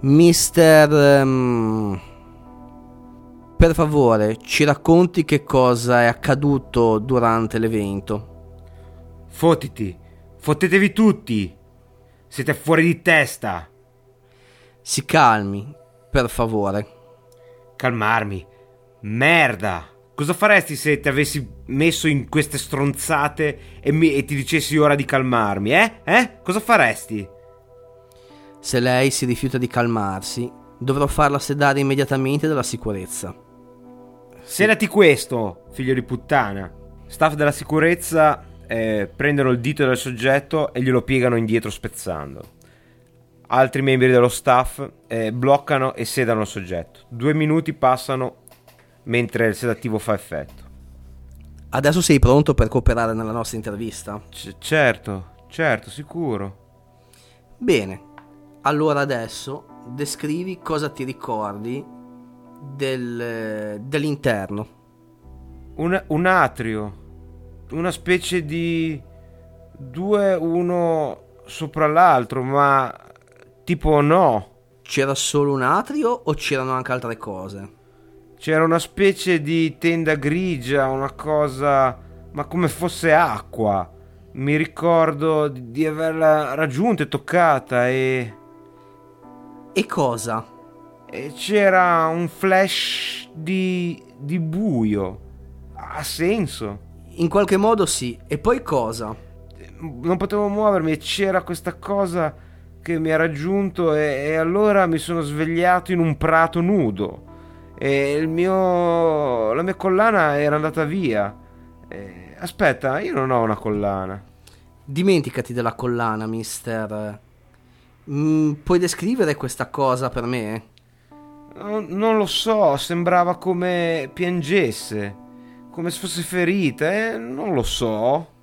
Mister... ehm, per favore, ci racconti che cosa è accaduto durante l'evento. Fottiti, fottetevi tutti. Siete fuori di testa. Si calmi, per favore. Calmarmi. Merda. Cosa faresti se ti avessi messo in queste stronzate e, mi- e ti dicessi ora di calmarmi, eh? Eh? Cosa faresti? Se lei si rifiuta di calmarsi, dovrò farla sedare immediatamente dalla sicurezza. Sedati questo, figlio di puttana. Staff della sicurezza eh, prendono il dito del soggetto e glielo piegano indietro spezzandolo. Altri membri dello staff eh, bloccano e sedano il soggetto. Due minuti passano mentre il sedativo fa effetto. Adesso sei pronto per cooperare nella nostra intervista? C- certo, certo, sicuro. Bene, allora adesso descrivi cosa ti ricordi del- dell'interno. Un, un atrio, una specie di due uno sopra l'altro, ma tipo no. C'era solo un atrio o c'erano anche altre cose? C'era una specie di tenda grigia, una cosa, ma come fosse acqua. Mi ricordo di, di averla raggiunta e toccata e, E cosa? e c'era un flash di, di buio. Ha senso. In qualche modo sì. E poi cosa? non potevo muovermi e c'era questa cosa che mi ha raggiunto e, e allora mi sono svegliato in un prato nudo e il mio la mia collana era andata via E- aspetta io non ho una collana Dimenticati della collana, mister. Mm, puoi descrivere questa cosa per me? non, non lo so sembrava come piangesse come se fosse ferita eh? non lo so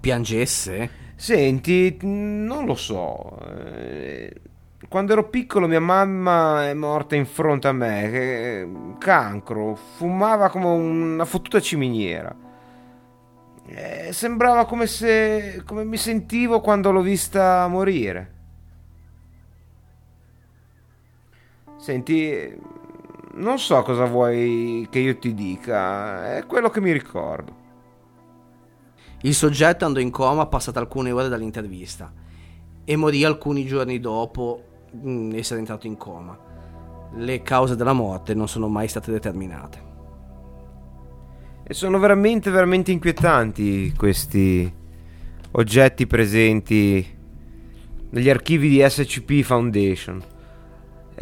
Piangesse? Senti, non lo so. eh, Quando ero piccolo mia mamma è morta in fronte a me, cancro, fumava come una fottuta ciminiera. Eh, sembrava come se come mi sentivo quando l'ho vista morire. Senti, non so cosa vuoi che io ti dica, è quello che mi ricordo. Il soggetto andò in coma passate alcune ore dall'intervista e morì alcuni giorni dopo mm, essere entrato in coma. Le cause della morte non sono mai state determinate. E sono veramente, veramente inquietanti questi oggetti presenti negli archivi di SCP Foundation.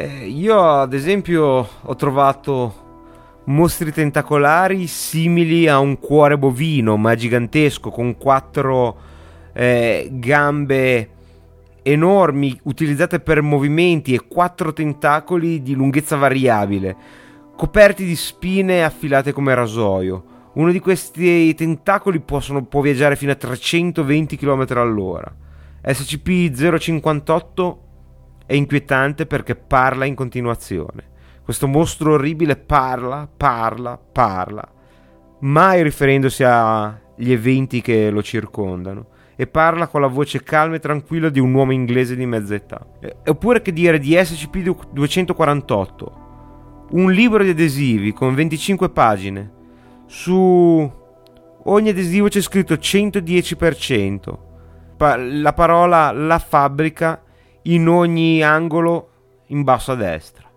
Eh, io, ad esempio, ho trovato mostri tentacolari simili a un cuore bovino, ma gigantesco, con quattro eh, gambe enormi utilizzate per movimenti e quattro tentacoli di lunghezza variabile, coperti di spine affilate come rasoio. Uno di questi tentacoli possono- può viaggiare fino a 320 km all'ora. SCP-058 è inquietante perché parla in continuazione. Questo mostro orribile parla, parla, parla, mai riferendosi agli eventi che lo circondano, e parla con la voce calma e tranquilla di un uomo inglese di mezza età. Eh, Oppure che dire di SCP-248, un libro di adesivi con 25 pagine. Su ogni adesivo c'è scritto 110%. Pa- la parola la fabbrica in ogni angolo in basso a destra.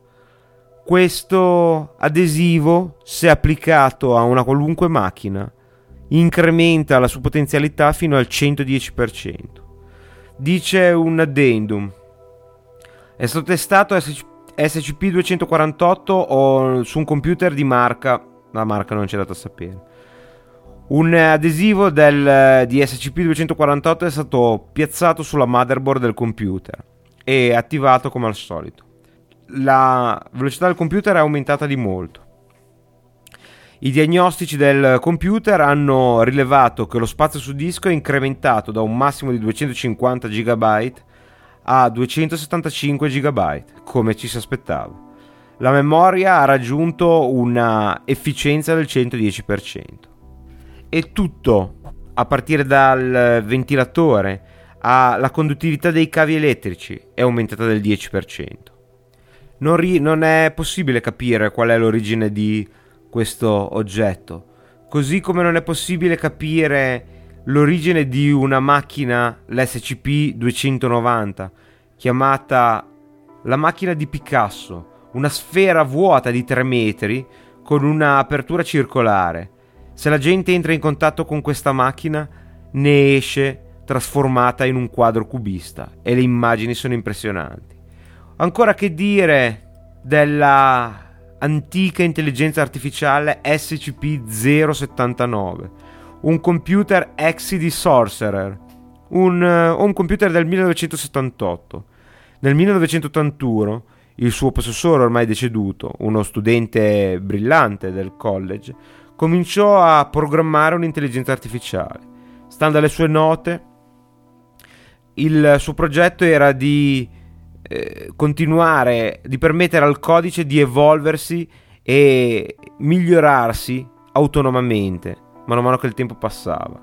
Questo adesivo, se applicato a una qualunque macchina, incrementa la sua potenzialità fino al 110%. Dice un addendum. È stato testato SC- SCP-248 o su un computer di marca, la marca non c'è dato a sapere. Un adesivo del, di SCP-248 è stato piazzato sulla motherboard del computer e attivato come al solito. La velocità del computer è aumentata di molto. I diagnostici del computer hanno rilevato che lo spazio su disco è incrementato da un massimo di 250 GB a 275 GB, come ci si aspettava. la memoria ha raggiunto una efficienza del 110%. E tutto, a partire dal ventilatore alla conduttività dei cavi elettrici, è aumentata del 10%. Non, ri- non è possibile capire qual è l'origine di questo oggetto, così come non è possibile capire l'origine di una macchina, l'SCP 290, chiamata la macchina di Picasso, una sfera vuota di 3 metri con un'apertura circolare. Se la gente entra in contatto con questa macchina, ne esce trasformata in un quadro cubista e le immagini sono impressionanti. Ancora che dire della antica intelligenza artificiale SCP-079, un computer Exidi Sorcerer, un, uh, un computer del 1978. Nel 1981 il suo possessore ormai deceduto, uno studente brillante del college, cominciò a programmare un'intelligenza artificiale. Stando alle sue note, il suo progetto era di eh, continuare, di permettere al codice di evolversi e migliorarsi autonomamente mano a mano che il tempo passava.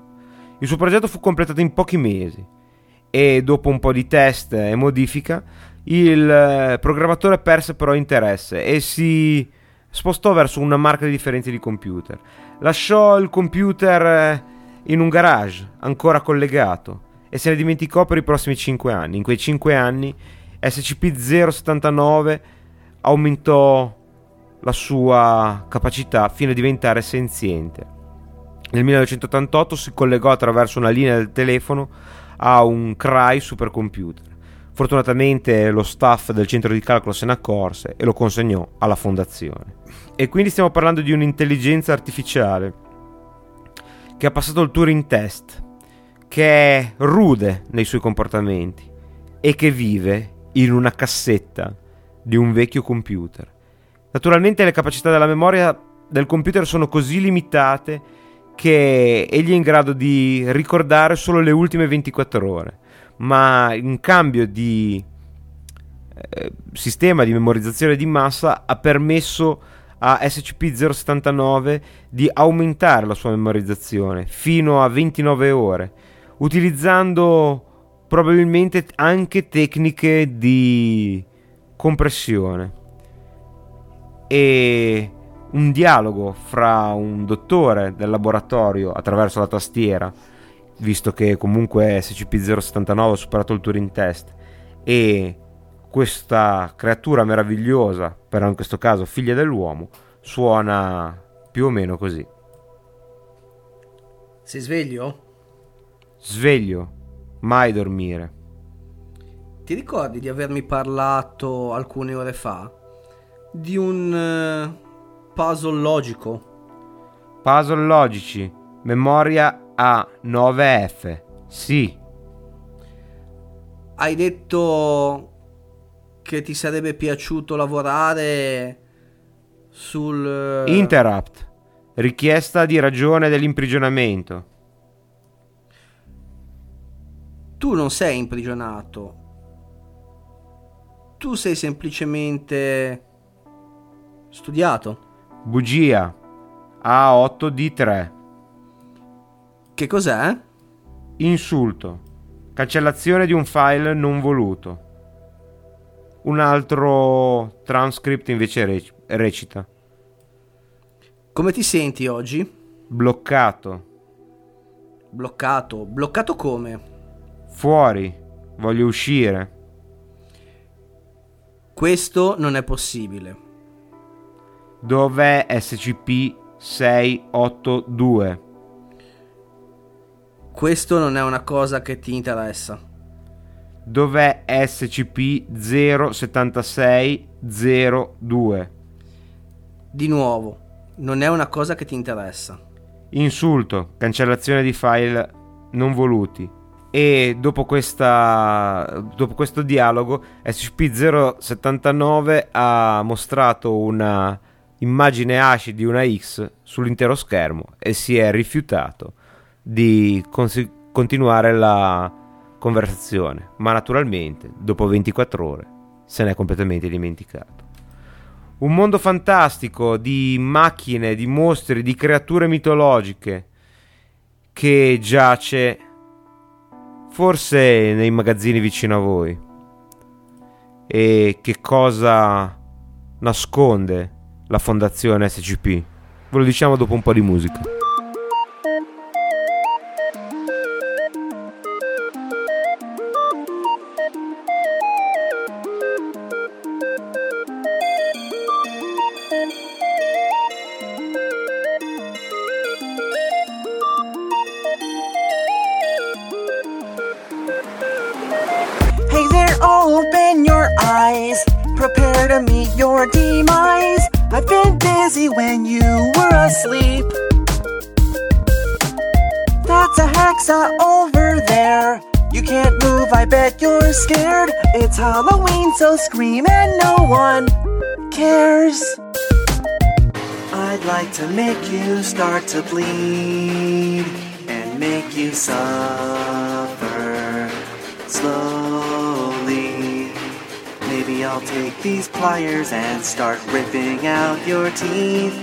Il suo progetto fu completato in pochi mesi e dopo un po' di test e modifica il eh, programmatore perse però interesse e si spostò verso una marca di differenze di computer. Lasciò il computer eh, in un garage ancora collegato e se ne dimenticò per i prossimi 5 anni. In quei 5 anni SCP-079 aumentò la sua capacità fino a diventare senziente. Nel 1988 si collegò attraverso una linea del telefono a un Cry supercomputer. Fortunatamente lo staff del centro di calcolo se ne accorse e lo consegnò alla fondazione. E quindi stiamo parlando di un'intelligenza artificiale che ha passato il Turing test, che è rude nei suoi comportamenti e che vive in una cassetta di un vecchio computer. Naturalmente le capacità della memoria del computer sono così limitate che egli è in grado di ricordare solo le ultime 24 ore, ma in cambio di eh, sistema di memorizzazione di massa ha permesso a SCP-079 di aumentare la sua memorizzazione fino a 29 ore, utilizzando probabilmente anche tecniche di compressione e un dialogo fra un dottore del laboratorio attraverso la tastiera, visto che comunque SCP-079 ha superato il Turing test, e questa creatura meravigliosa, però in questo caso figlia dell'uomo, suona più o meno così. Sei sveglio? Sveglio, mai dormire. Ti ricordi di avermi parlato alcune ore fa di un uh, puzzle logico? Puzzle logici, memoria A9F. Sì. Hai detto che ti sarebbe piaciuto lavorare sul... uh, Interrupt. Richiesta di ragione dell'imprigionamento. Tu non sei imprigionato. Tu sei semplicemente studiato. Bugia. A8D3. Che cos'è? Insulto. Cancellazione di un file non voluto. Un altro transcript invece rec- recita. Come ti senti oggi? Bloccato. Bloccato. Bloccato come? Fuori. Voglio uscire. Questo non è possibile. Dov'è SCP-682? Questo non è una cosa che ti interessa. Dov'è SCP-07602? Di nuovo, non è una cosa che ti interessa. Insulto, cancellazione di file non voluti. E dopo, questa, dopo questo dialogo, SCP-079 ha mostrato una immagine ASCII di una X sull'intero schermo e si è rifiutato di consi- continuare la conversazione, ma naturalmente dopo 24 ore se n'è completamente dimenticato. Un mondo fantastico di macchine, di mostri, di creature mitologiche che giace forse nei magazzini vicino a voi. E che cosa nasconde la fondazione SCP? Ve lo diciamo dopo un po' di musica. To make you start to bleed and make you suffer slowly. Maybe I'll take these pliers and start ripping out your teeth.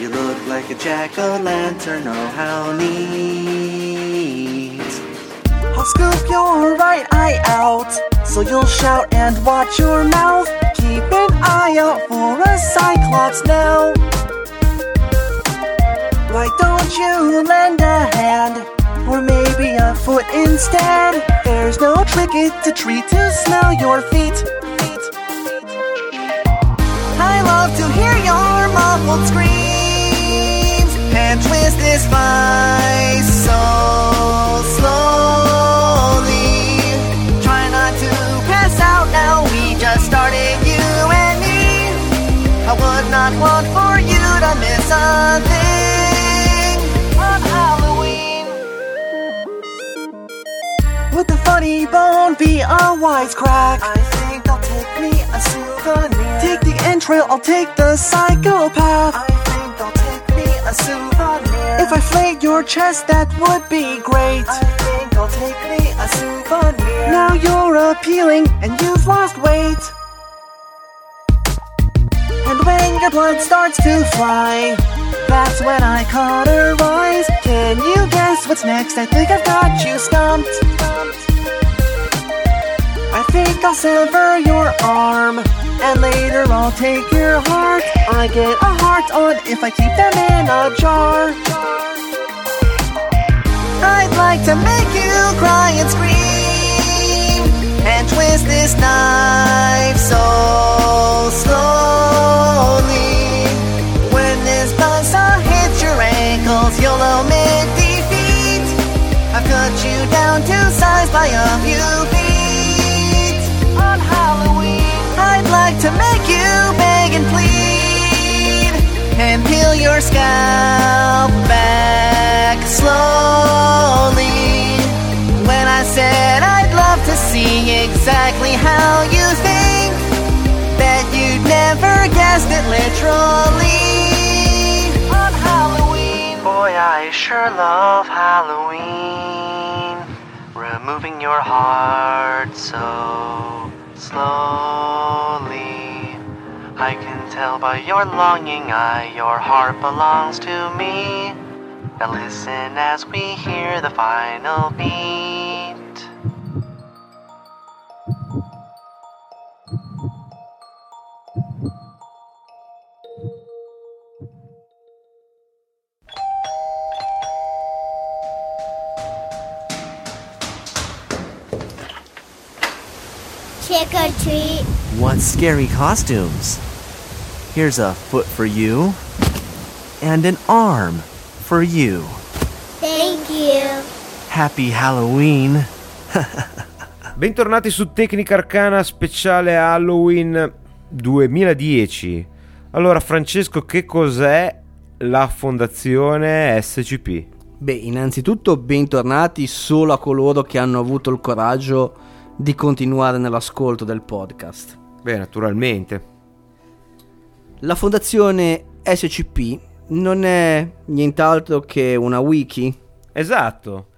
You look like a jack o' lantern, oh how neat. I'll scoop your right eye out, so you'll shout and watch your mouth. Keep an eye out for a cyclops now. Why don't you lend a hand? Or maybe a foot instead. There's no trick it to treat to smell your feet. I love to hear your muffled screams and twist this vice so slowly. Try not to pass out now. We just started, you and me. I would not want for you to miss a funny bone be a wisecrack? I think I'll take me a souvenir. Take the entrail, I'll take the psychopath. I think I'll take me a souvenir. If I flayed your chest, that would be great. I think I'll take me a souvenir. Now you're appealing and you've lost weight. And when your blood starts to fly, that's when I cauterize. Can you guess what's next? I think I've got you stumped. I think I'll sever your arm, and later I'll take your heart. I get a heart on if I keep them in a jar. I'd like to make you cry and scream and twist this knife so slowly. When this buzzsaw hits your ankles, you'll omit defeat. I've cut you down to size by a few your scalp back slowly. When I said I'd love to see exactly how you think, bet you'd never guessed it literally. On Halloween, boy, I sure love Halloween. Removing your heart so slowly. I can tell by your longing eye your heart belongs to me. Now listen as we hear the final beat. Trick or treat. What scary costumes? Here's a foot for you, and an arm for you. Thank you. Happy Halloween! Bentornati su Tecnica Arcana speciale Halloween 2010. Allora, Francesco, che cos'è la fondazione SCP? Beh, innanzitutto bentornati solo a coloro che hanno avuto il coraggio di continuare nell'ascolto del podcast. Beh, naturalmente. La fondazione SCP non è nient'altro che una wiki. Esatto.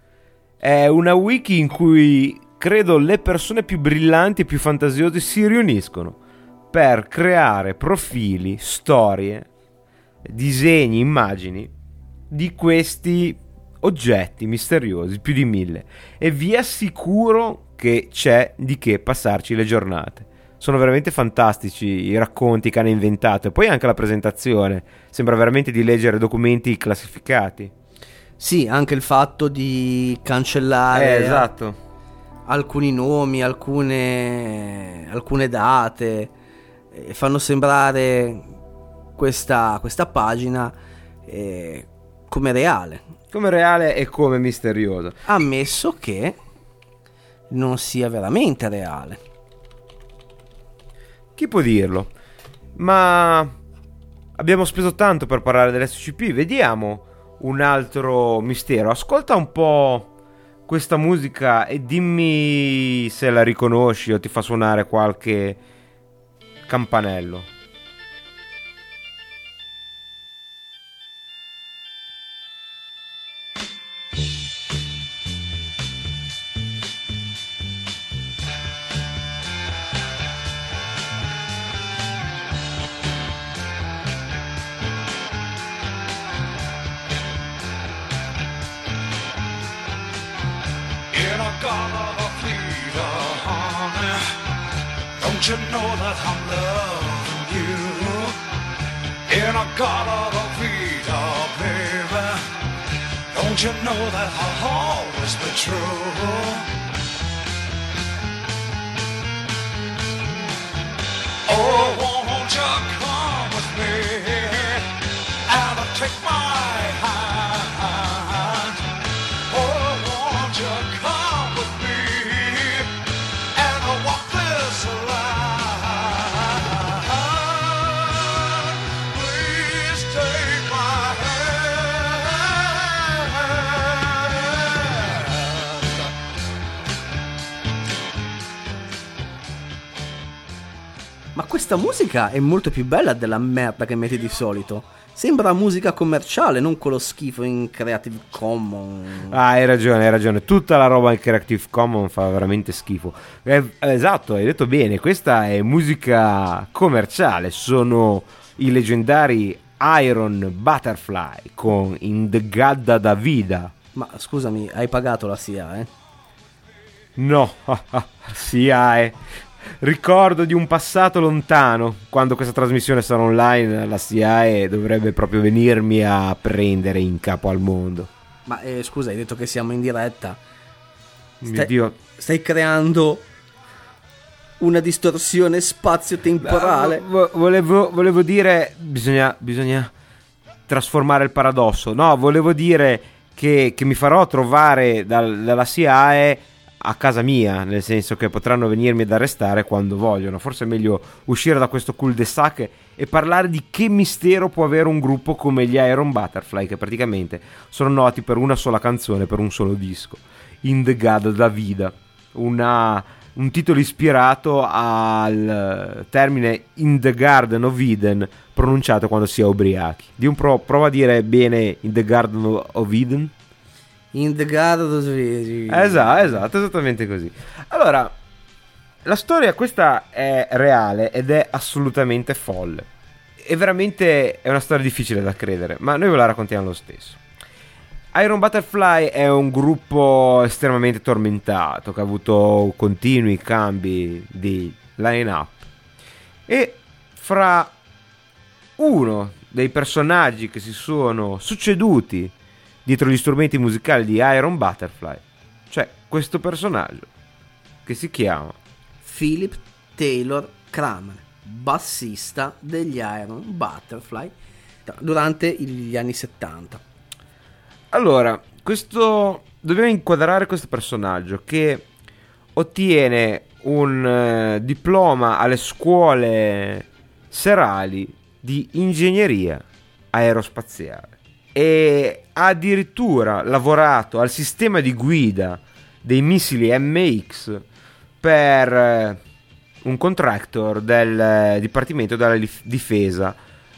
È una wiki in cui credo le persone più brillanti e più fantasiose si riuniscono. per creare profili, storie, disegni, immagini di questi oggetti misteriosi, più di mille. E vi assicuro che c'è di che passarci le giornate. Sono veramente fantastici i racconti che hanno inventato e poi anche la presentazione. Sembra veramente di leggere documenti classificati. Sì, anche il fatto di cancellare Eh, esatto. alcuni nomi, alcune, alcune date, eh, fanno sembrare questa, questa pagina eh, come reale. Come reale e come misterioso. Ammesso che non sia veramente reale. Chi può dirlo? Ma abbiamo speso tanto per parlare dell'SCP, vediamo un altro mistero. Ascolta un po' questa musica e dimmi se la riconosci o ti fa suonare qualche campanello. Don't you know that I'm loving you? In a god of a fever, baby. Don't you know that I'll always be true? Oh, questa musica è molto più bella della merda che metti di solito. Sembra musica commerciale, non quello schifo in Creative Commons. Ah, hai ragione, hai ragione. Tutta la roba in Creative Commons fa veramente schifo. Eh, esatto, hai detto bene. Questa è musica commerciale. Sono i leggendari Iron Butterfly con In the Gadda da Vida. Ma scusami, hai pagato la SIA, eh? No, sia eh. Ricordo di un passato lontano, quando questa trasmissione sarà online, la SIAE dovrebbe proprio venirmi a prendere in capo al mondo. Ma eh, scusa, hai detto che siamo in diretta. Mio Stai, Dio. stai creando una distorsione spazio-temporale. Vo- volevo, volevo dire, bisogna, bisogna trasformare il paradosso. No, volevo dire che, che mi farò trovare dal- dalla SIAE a casa mia, nel senso che potranno venirmi ad arrestare quando vogliono. Forse è meglio uscire da questo cul-de-sac e parlare di che mistero può avere un gruppo come gli Iron Butterfly, che praticamente sono noti per una sola canzone, per un solo disco. In the God da Vida, una, un titolo ispirato al termine In the Garden of Eden, pronunciato quando si è ubriachi. Di un pro, prova a dire bene In the Garden of Eden. In the God of the Esatto, esatto, esattamente così. Allora, la storia questa è reale ed è assolutamente folle. E veramente è una storia difficile da credere, ma noi ve la raccontiamo lo stesso. Iron Butterfly è un gruppo estremamente tormentato che ha avuto continui cambi di line-up. E fra uno dei personaggi che si sono succeduti dietro gli strumenti musicali di Iron Butterfly c'è questo personaggio che si chiama Philip Taylor Kramer, bassista degli Iron Butterfly durante gli anni 70. Allora, questo dobbiamo inquadrare questo personaggio che ottiene un eh, diploma alle scuole serali di ingegneria aerospaziale e ha addirittura lavorato al sistema di guida dei missili MX per eh, un contractor del eh, Dipartimento della Dif- Difesa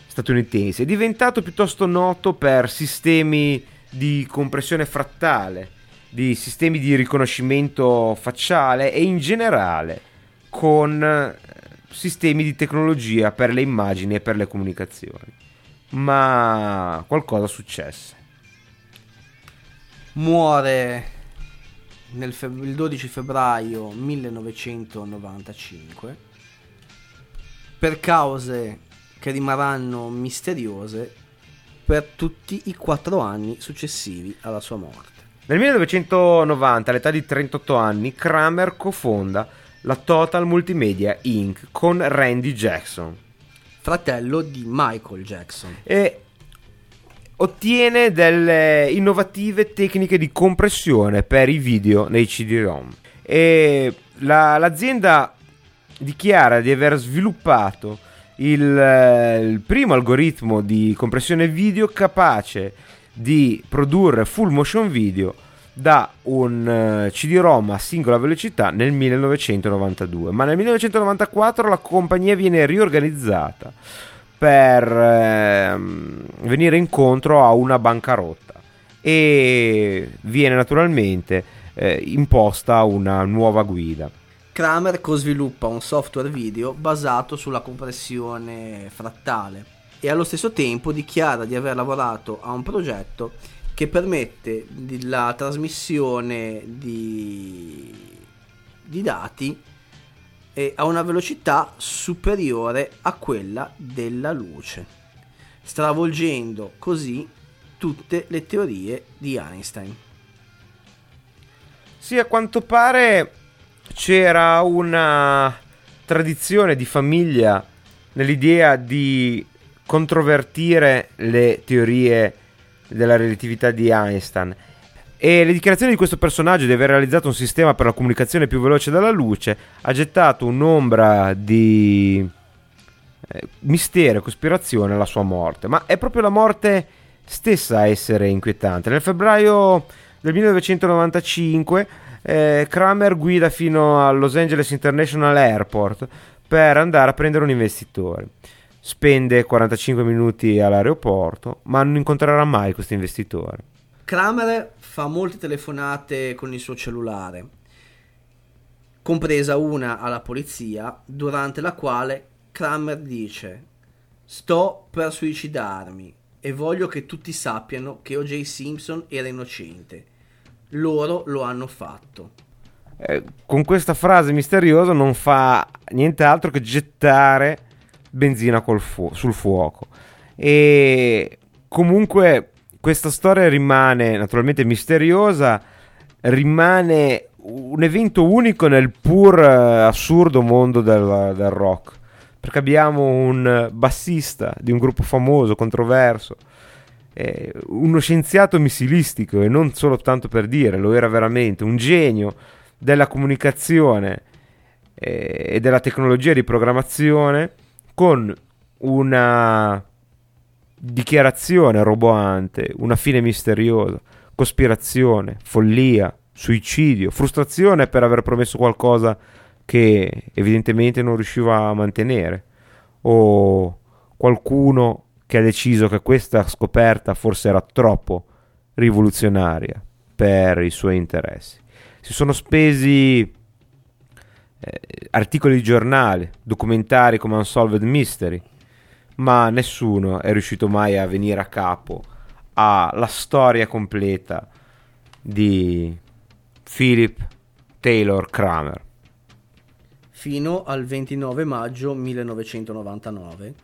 statunitense. È diventato piuttosto noto per sistemi di compressione frattale, di sistemi di riconoscimento facciale e in generale con eh, sistemi di tecnologia per le immagini e per le comunicazioni. Ma qualcosa successe. Muore nel feb- il 12 febbraio 1995 per cause che rimarranno misteriose per tutti i quattro anni successivi alla sua morte. Nel 1990, all'età di 38 anni, Kramer cofonda la Total Multimedia Inc. con Randy Jackson Fratello di Michael Jackson. e ottiene delle innovative tecniche di compressione per i video nei CD-ROM. E la- l'azienda dichiara di aver sviluppato il, eh, il primo algoritmo di compressione video capace di produrre full motion video da un eh, CD-ROM a singola velocità nel 1992, ma nel 1994 la compagnia viene riorganizzata per ehm, venire incontro a una bancarotta e viene naturalmente eh, imposta una nuova guida. Kramer co-sviluppa un software video basato sulla compressione frattale e allo stesso tempo dichiara di aver lavorato a un progetto che permette la trasmissione di, di dati e a una velocità superiore a quella della luce, stravolgendo così tutte le teorie di Einstein. Sì, a quanto pare c'era una tradizione di famiglia nell'idea di controvertire le teorie della relatività di Einstein. E le dichiarazioni di questo personaggio di aver realizzato un sistema per la comunicazione più veloce della luce ha gettato un'ombra di eh, mistero e cospirazione alla sua morte. Ma è proprio la morte stessa a essere inquietante. Nel febbraio del 1995 eh, Kramer guida fino al Los Angeles International Airport per andare a prendere un investitore. Spende 45 minuti all'aeroporto, ma non incontrerà mai questo investitore. Kramer fa molte telefonate con il suo cellulare, compresa una alla polizia, durante la quale Kramer dice: Sto per suicidarmi e voglio che tutti sappiano che O.J. Simpson era innocente. Loro lo hanno fatto. Eh, con questa frase misteriosa non fa nient'altro che gettare benzina fu- sul fuoco. E comunque questa storia rimane naturalmente misteriosa, rimane un evento unico nel pur eh, assurdo mondo del, del rock. Perché abbiamo un bassista di un gruppo famoso, controverso, eh, uno scienziato missilistico e non solo tanto per dire, lo era veramente, un genio della comunicazione eh, e della tecnologia di programmazione con una dichiarazione roboante, una fine misteriosa, cospirazione, follia, suicidio, frustrazione per aver promesso qualcosa che evidentemente non riusciva a mantenere o qualcuno che ha deciso che questa scoperta forse era troppo rivoluzionaria per i suoi interessi. Si sono spesi eh, articoli di giornale, documentari come Unsolved Mystery, ma nessuno è riuscito mai a venire a capo alla storia completa di Philip Taylor Kramer. Fino al 29 maggio 1999,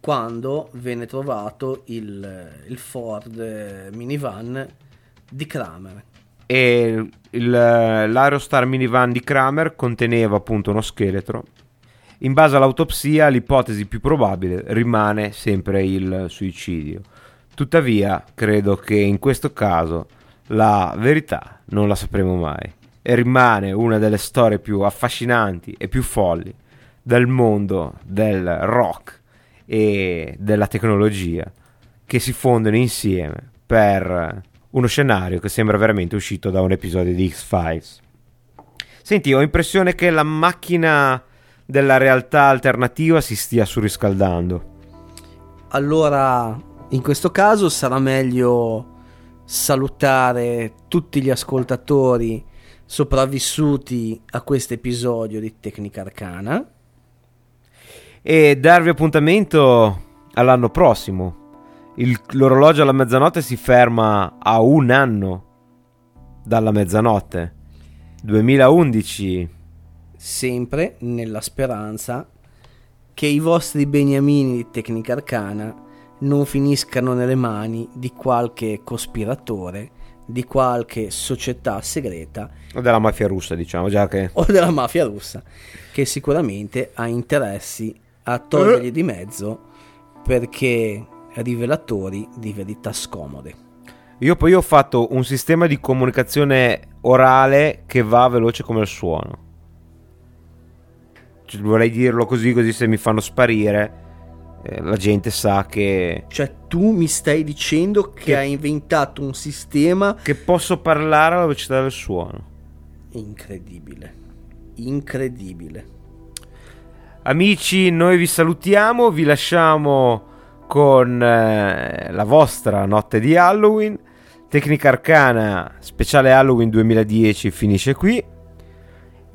quando venne trovato il, il Ford minivan di Kramer. E il- l'Aerostar minivan di Kramer conteneva appunto uno scheletro. In base all'autopsia, l'ipotesi più probabile rimane sempre il suicidio. Tuttavia, credo che in questo caso la verità non la sapremo mai. E rimane una delle storie più affascinanti e più folli del mondo del rock e della tecnologia che si fondono insieme per uno scenario che sembra veramente uscito da un episodio di X-Files. Senti, ho impressione che la macchina della realtà alternativa si stia surriscaldando. Allora, in questo caso sarà meglio salutare tutti gli ascoltatori sopravvissuti a questo episodio di Tecnica Arcana e darvi appuntamento all'anno prossimo. Il- l'orologio alla mezzanotte si ferma a un anno dalla mezzanotte. 2011. sempre nella speranza che i vostri beniamini di tecnica arcana non finiscano nelle mani di qualche cospiratore, di qualche società segreta O della mafia russa, diciamo, già che... o della mafia russa, che sicuramente ha interessi a togliergli di mezzo perché rivelatori di verità scomode. Io poi ho fatto un sistema di comunicazione orale che va veloce come il suono. Cioè, vorrei dirlo così, così se mi fanno sparire, eh, la gente sa che... Cioè tu mi stai dicendo che, Che- hai inventato un sistema che posso parlare alla velocità del suono. incredibile, incredibile. Amici, noi vi salutiamo, vi lasciamo con eh, la vostra notte di Halloween. Tecnica Arcana speciale Halloween 2010 finisce qui.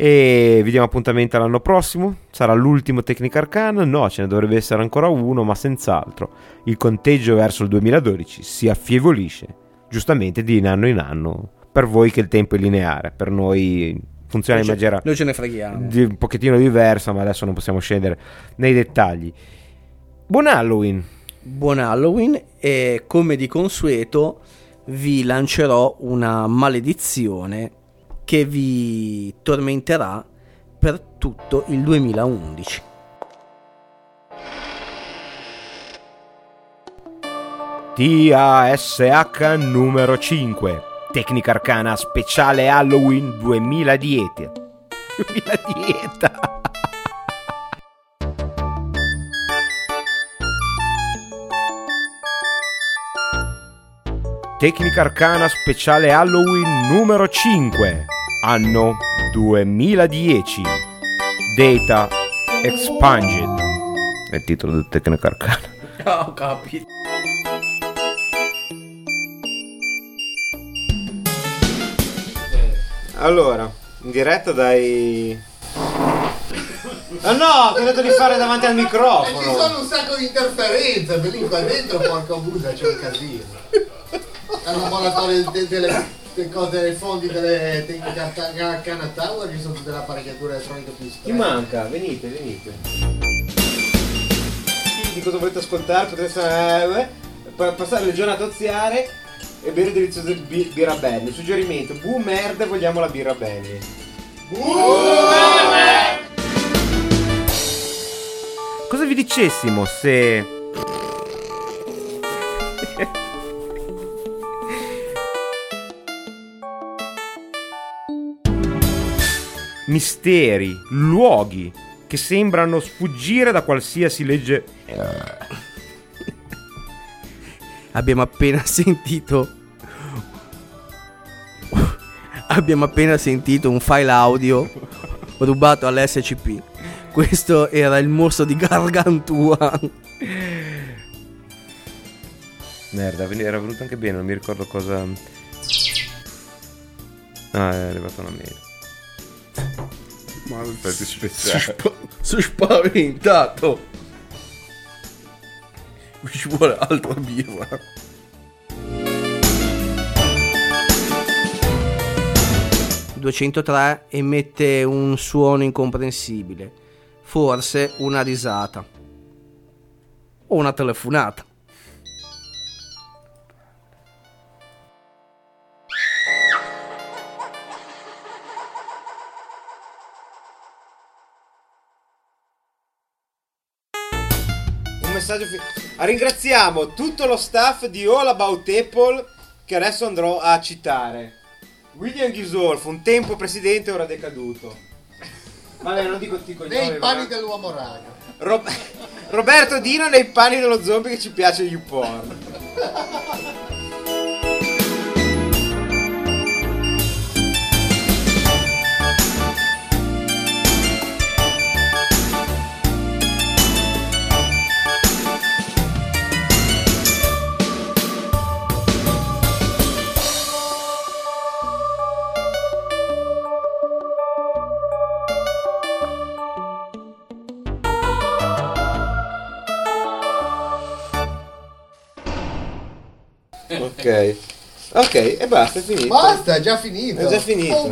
E vi diamo appuntamento l'anno prossimo. Sarà l'ultimo Tecnica Arcana? No, ce ne dovrebbe essere ancora uno, ma senz'altro il conteggio verso il 2012 si affievolisce, giustamente di anno in anno. Per voi che il tempo è lineare, per noi funziona in maniera noi ce ne freghiamo. di- un pochettino diversa, ma adesso non possiamo scendere nei dettagli. Buon Halloween! Buon Halloween e come di consueto vi lancerò una maledizione che vi tormenterà per tutto il 2011. TASH numero 5 Tecnica Arcana speciale Halloween 2010 2010 Tecnica Arcana speciale Halloween numero 5 Anno 2010 Data Expunged È il titolo del Tecnica Arcana Oh, capito. Allora, in diretta dai... Ah no, ho detto di fare davanti al E ci microfono. sono un sacco di interferenze, per lì qua dentro porca busa c'è un casino. Al laboratorio de- delle, delle cose, dei fondi delle tecniche a Cana Tower ci sono tutte le apparecchiature elettroniche più Chi strane. manca? Venite, venite. Di cosa volete ascoltare? Potreste eh, pa- passare le giornate a oziare e bere deliziose bi- birra Benny. Suggerimento, bu merda, vogliamo la birra Benny. Cosa vi dicessimo se... Misteri, luoghi che sembrano sfuggire da qualsiasi legge... Abbiamo appena sentito. Abbiamo appena sentito un file audio rubato all'SCP. Questo era il mostro di Gargantua. Merda, era venuto anche bene, non mi ricordo cosa... Ah, è arrivata una mail. Ma effetti speciali. Sono spaventato. Mi ci vuole altra birra. ...203 emette un suono incomprensibile. Forse una risata. O una telefonata. Messaggio fi- Ah, Ringraziamo tutto lo staff di All About Apple che adesso andrò a citare. William Ghisolf, un tempo presidente ora decaduto. Vabbè, non dico ti cognomi. Nei panni dell'uomo ragno. Rob- Roberto Dino nei panni dello zombie che ci piace YouPorn. Ok. Ok, e basta, è finito. Basta, è già finito. È già finito. Oh.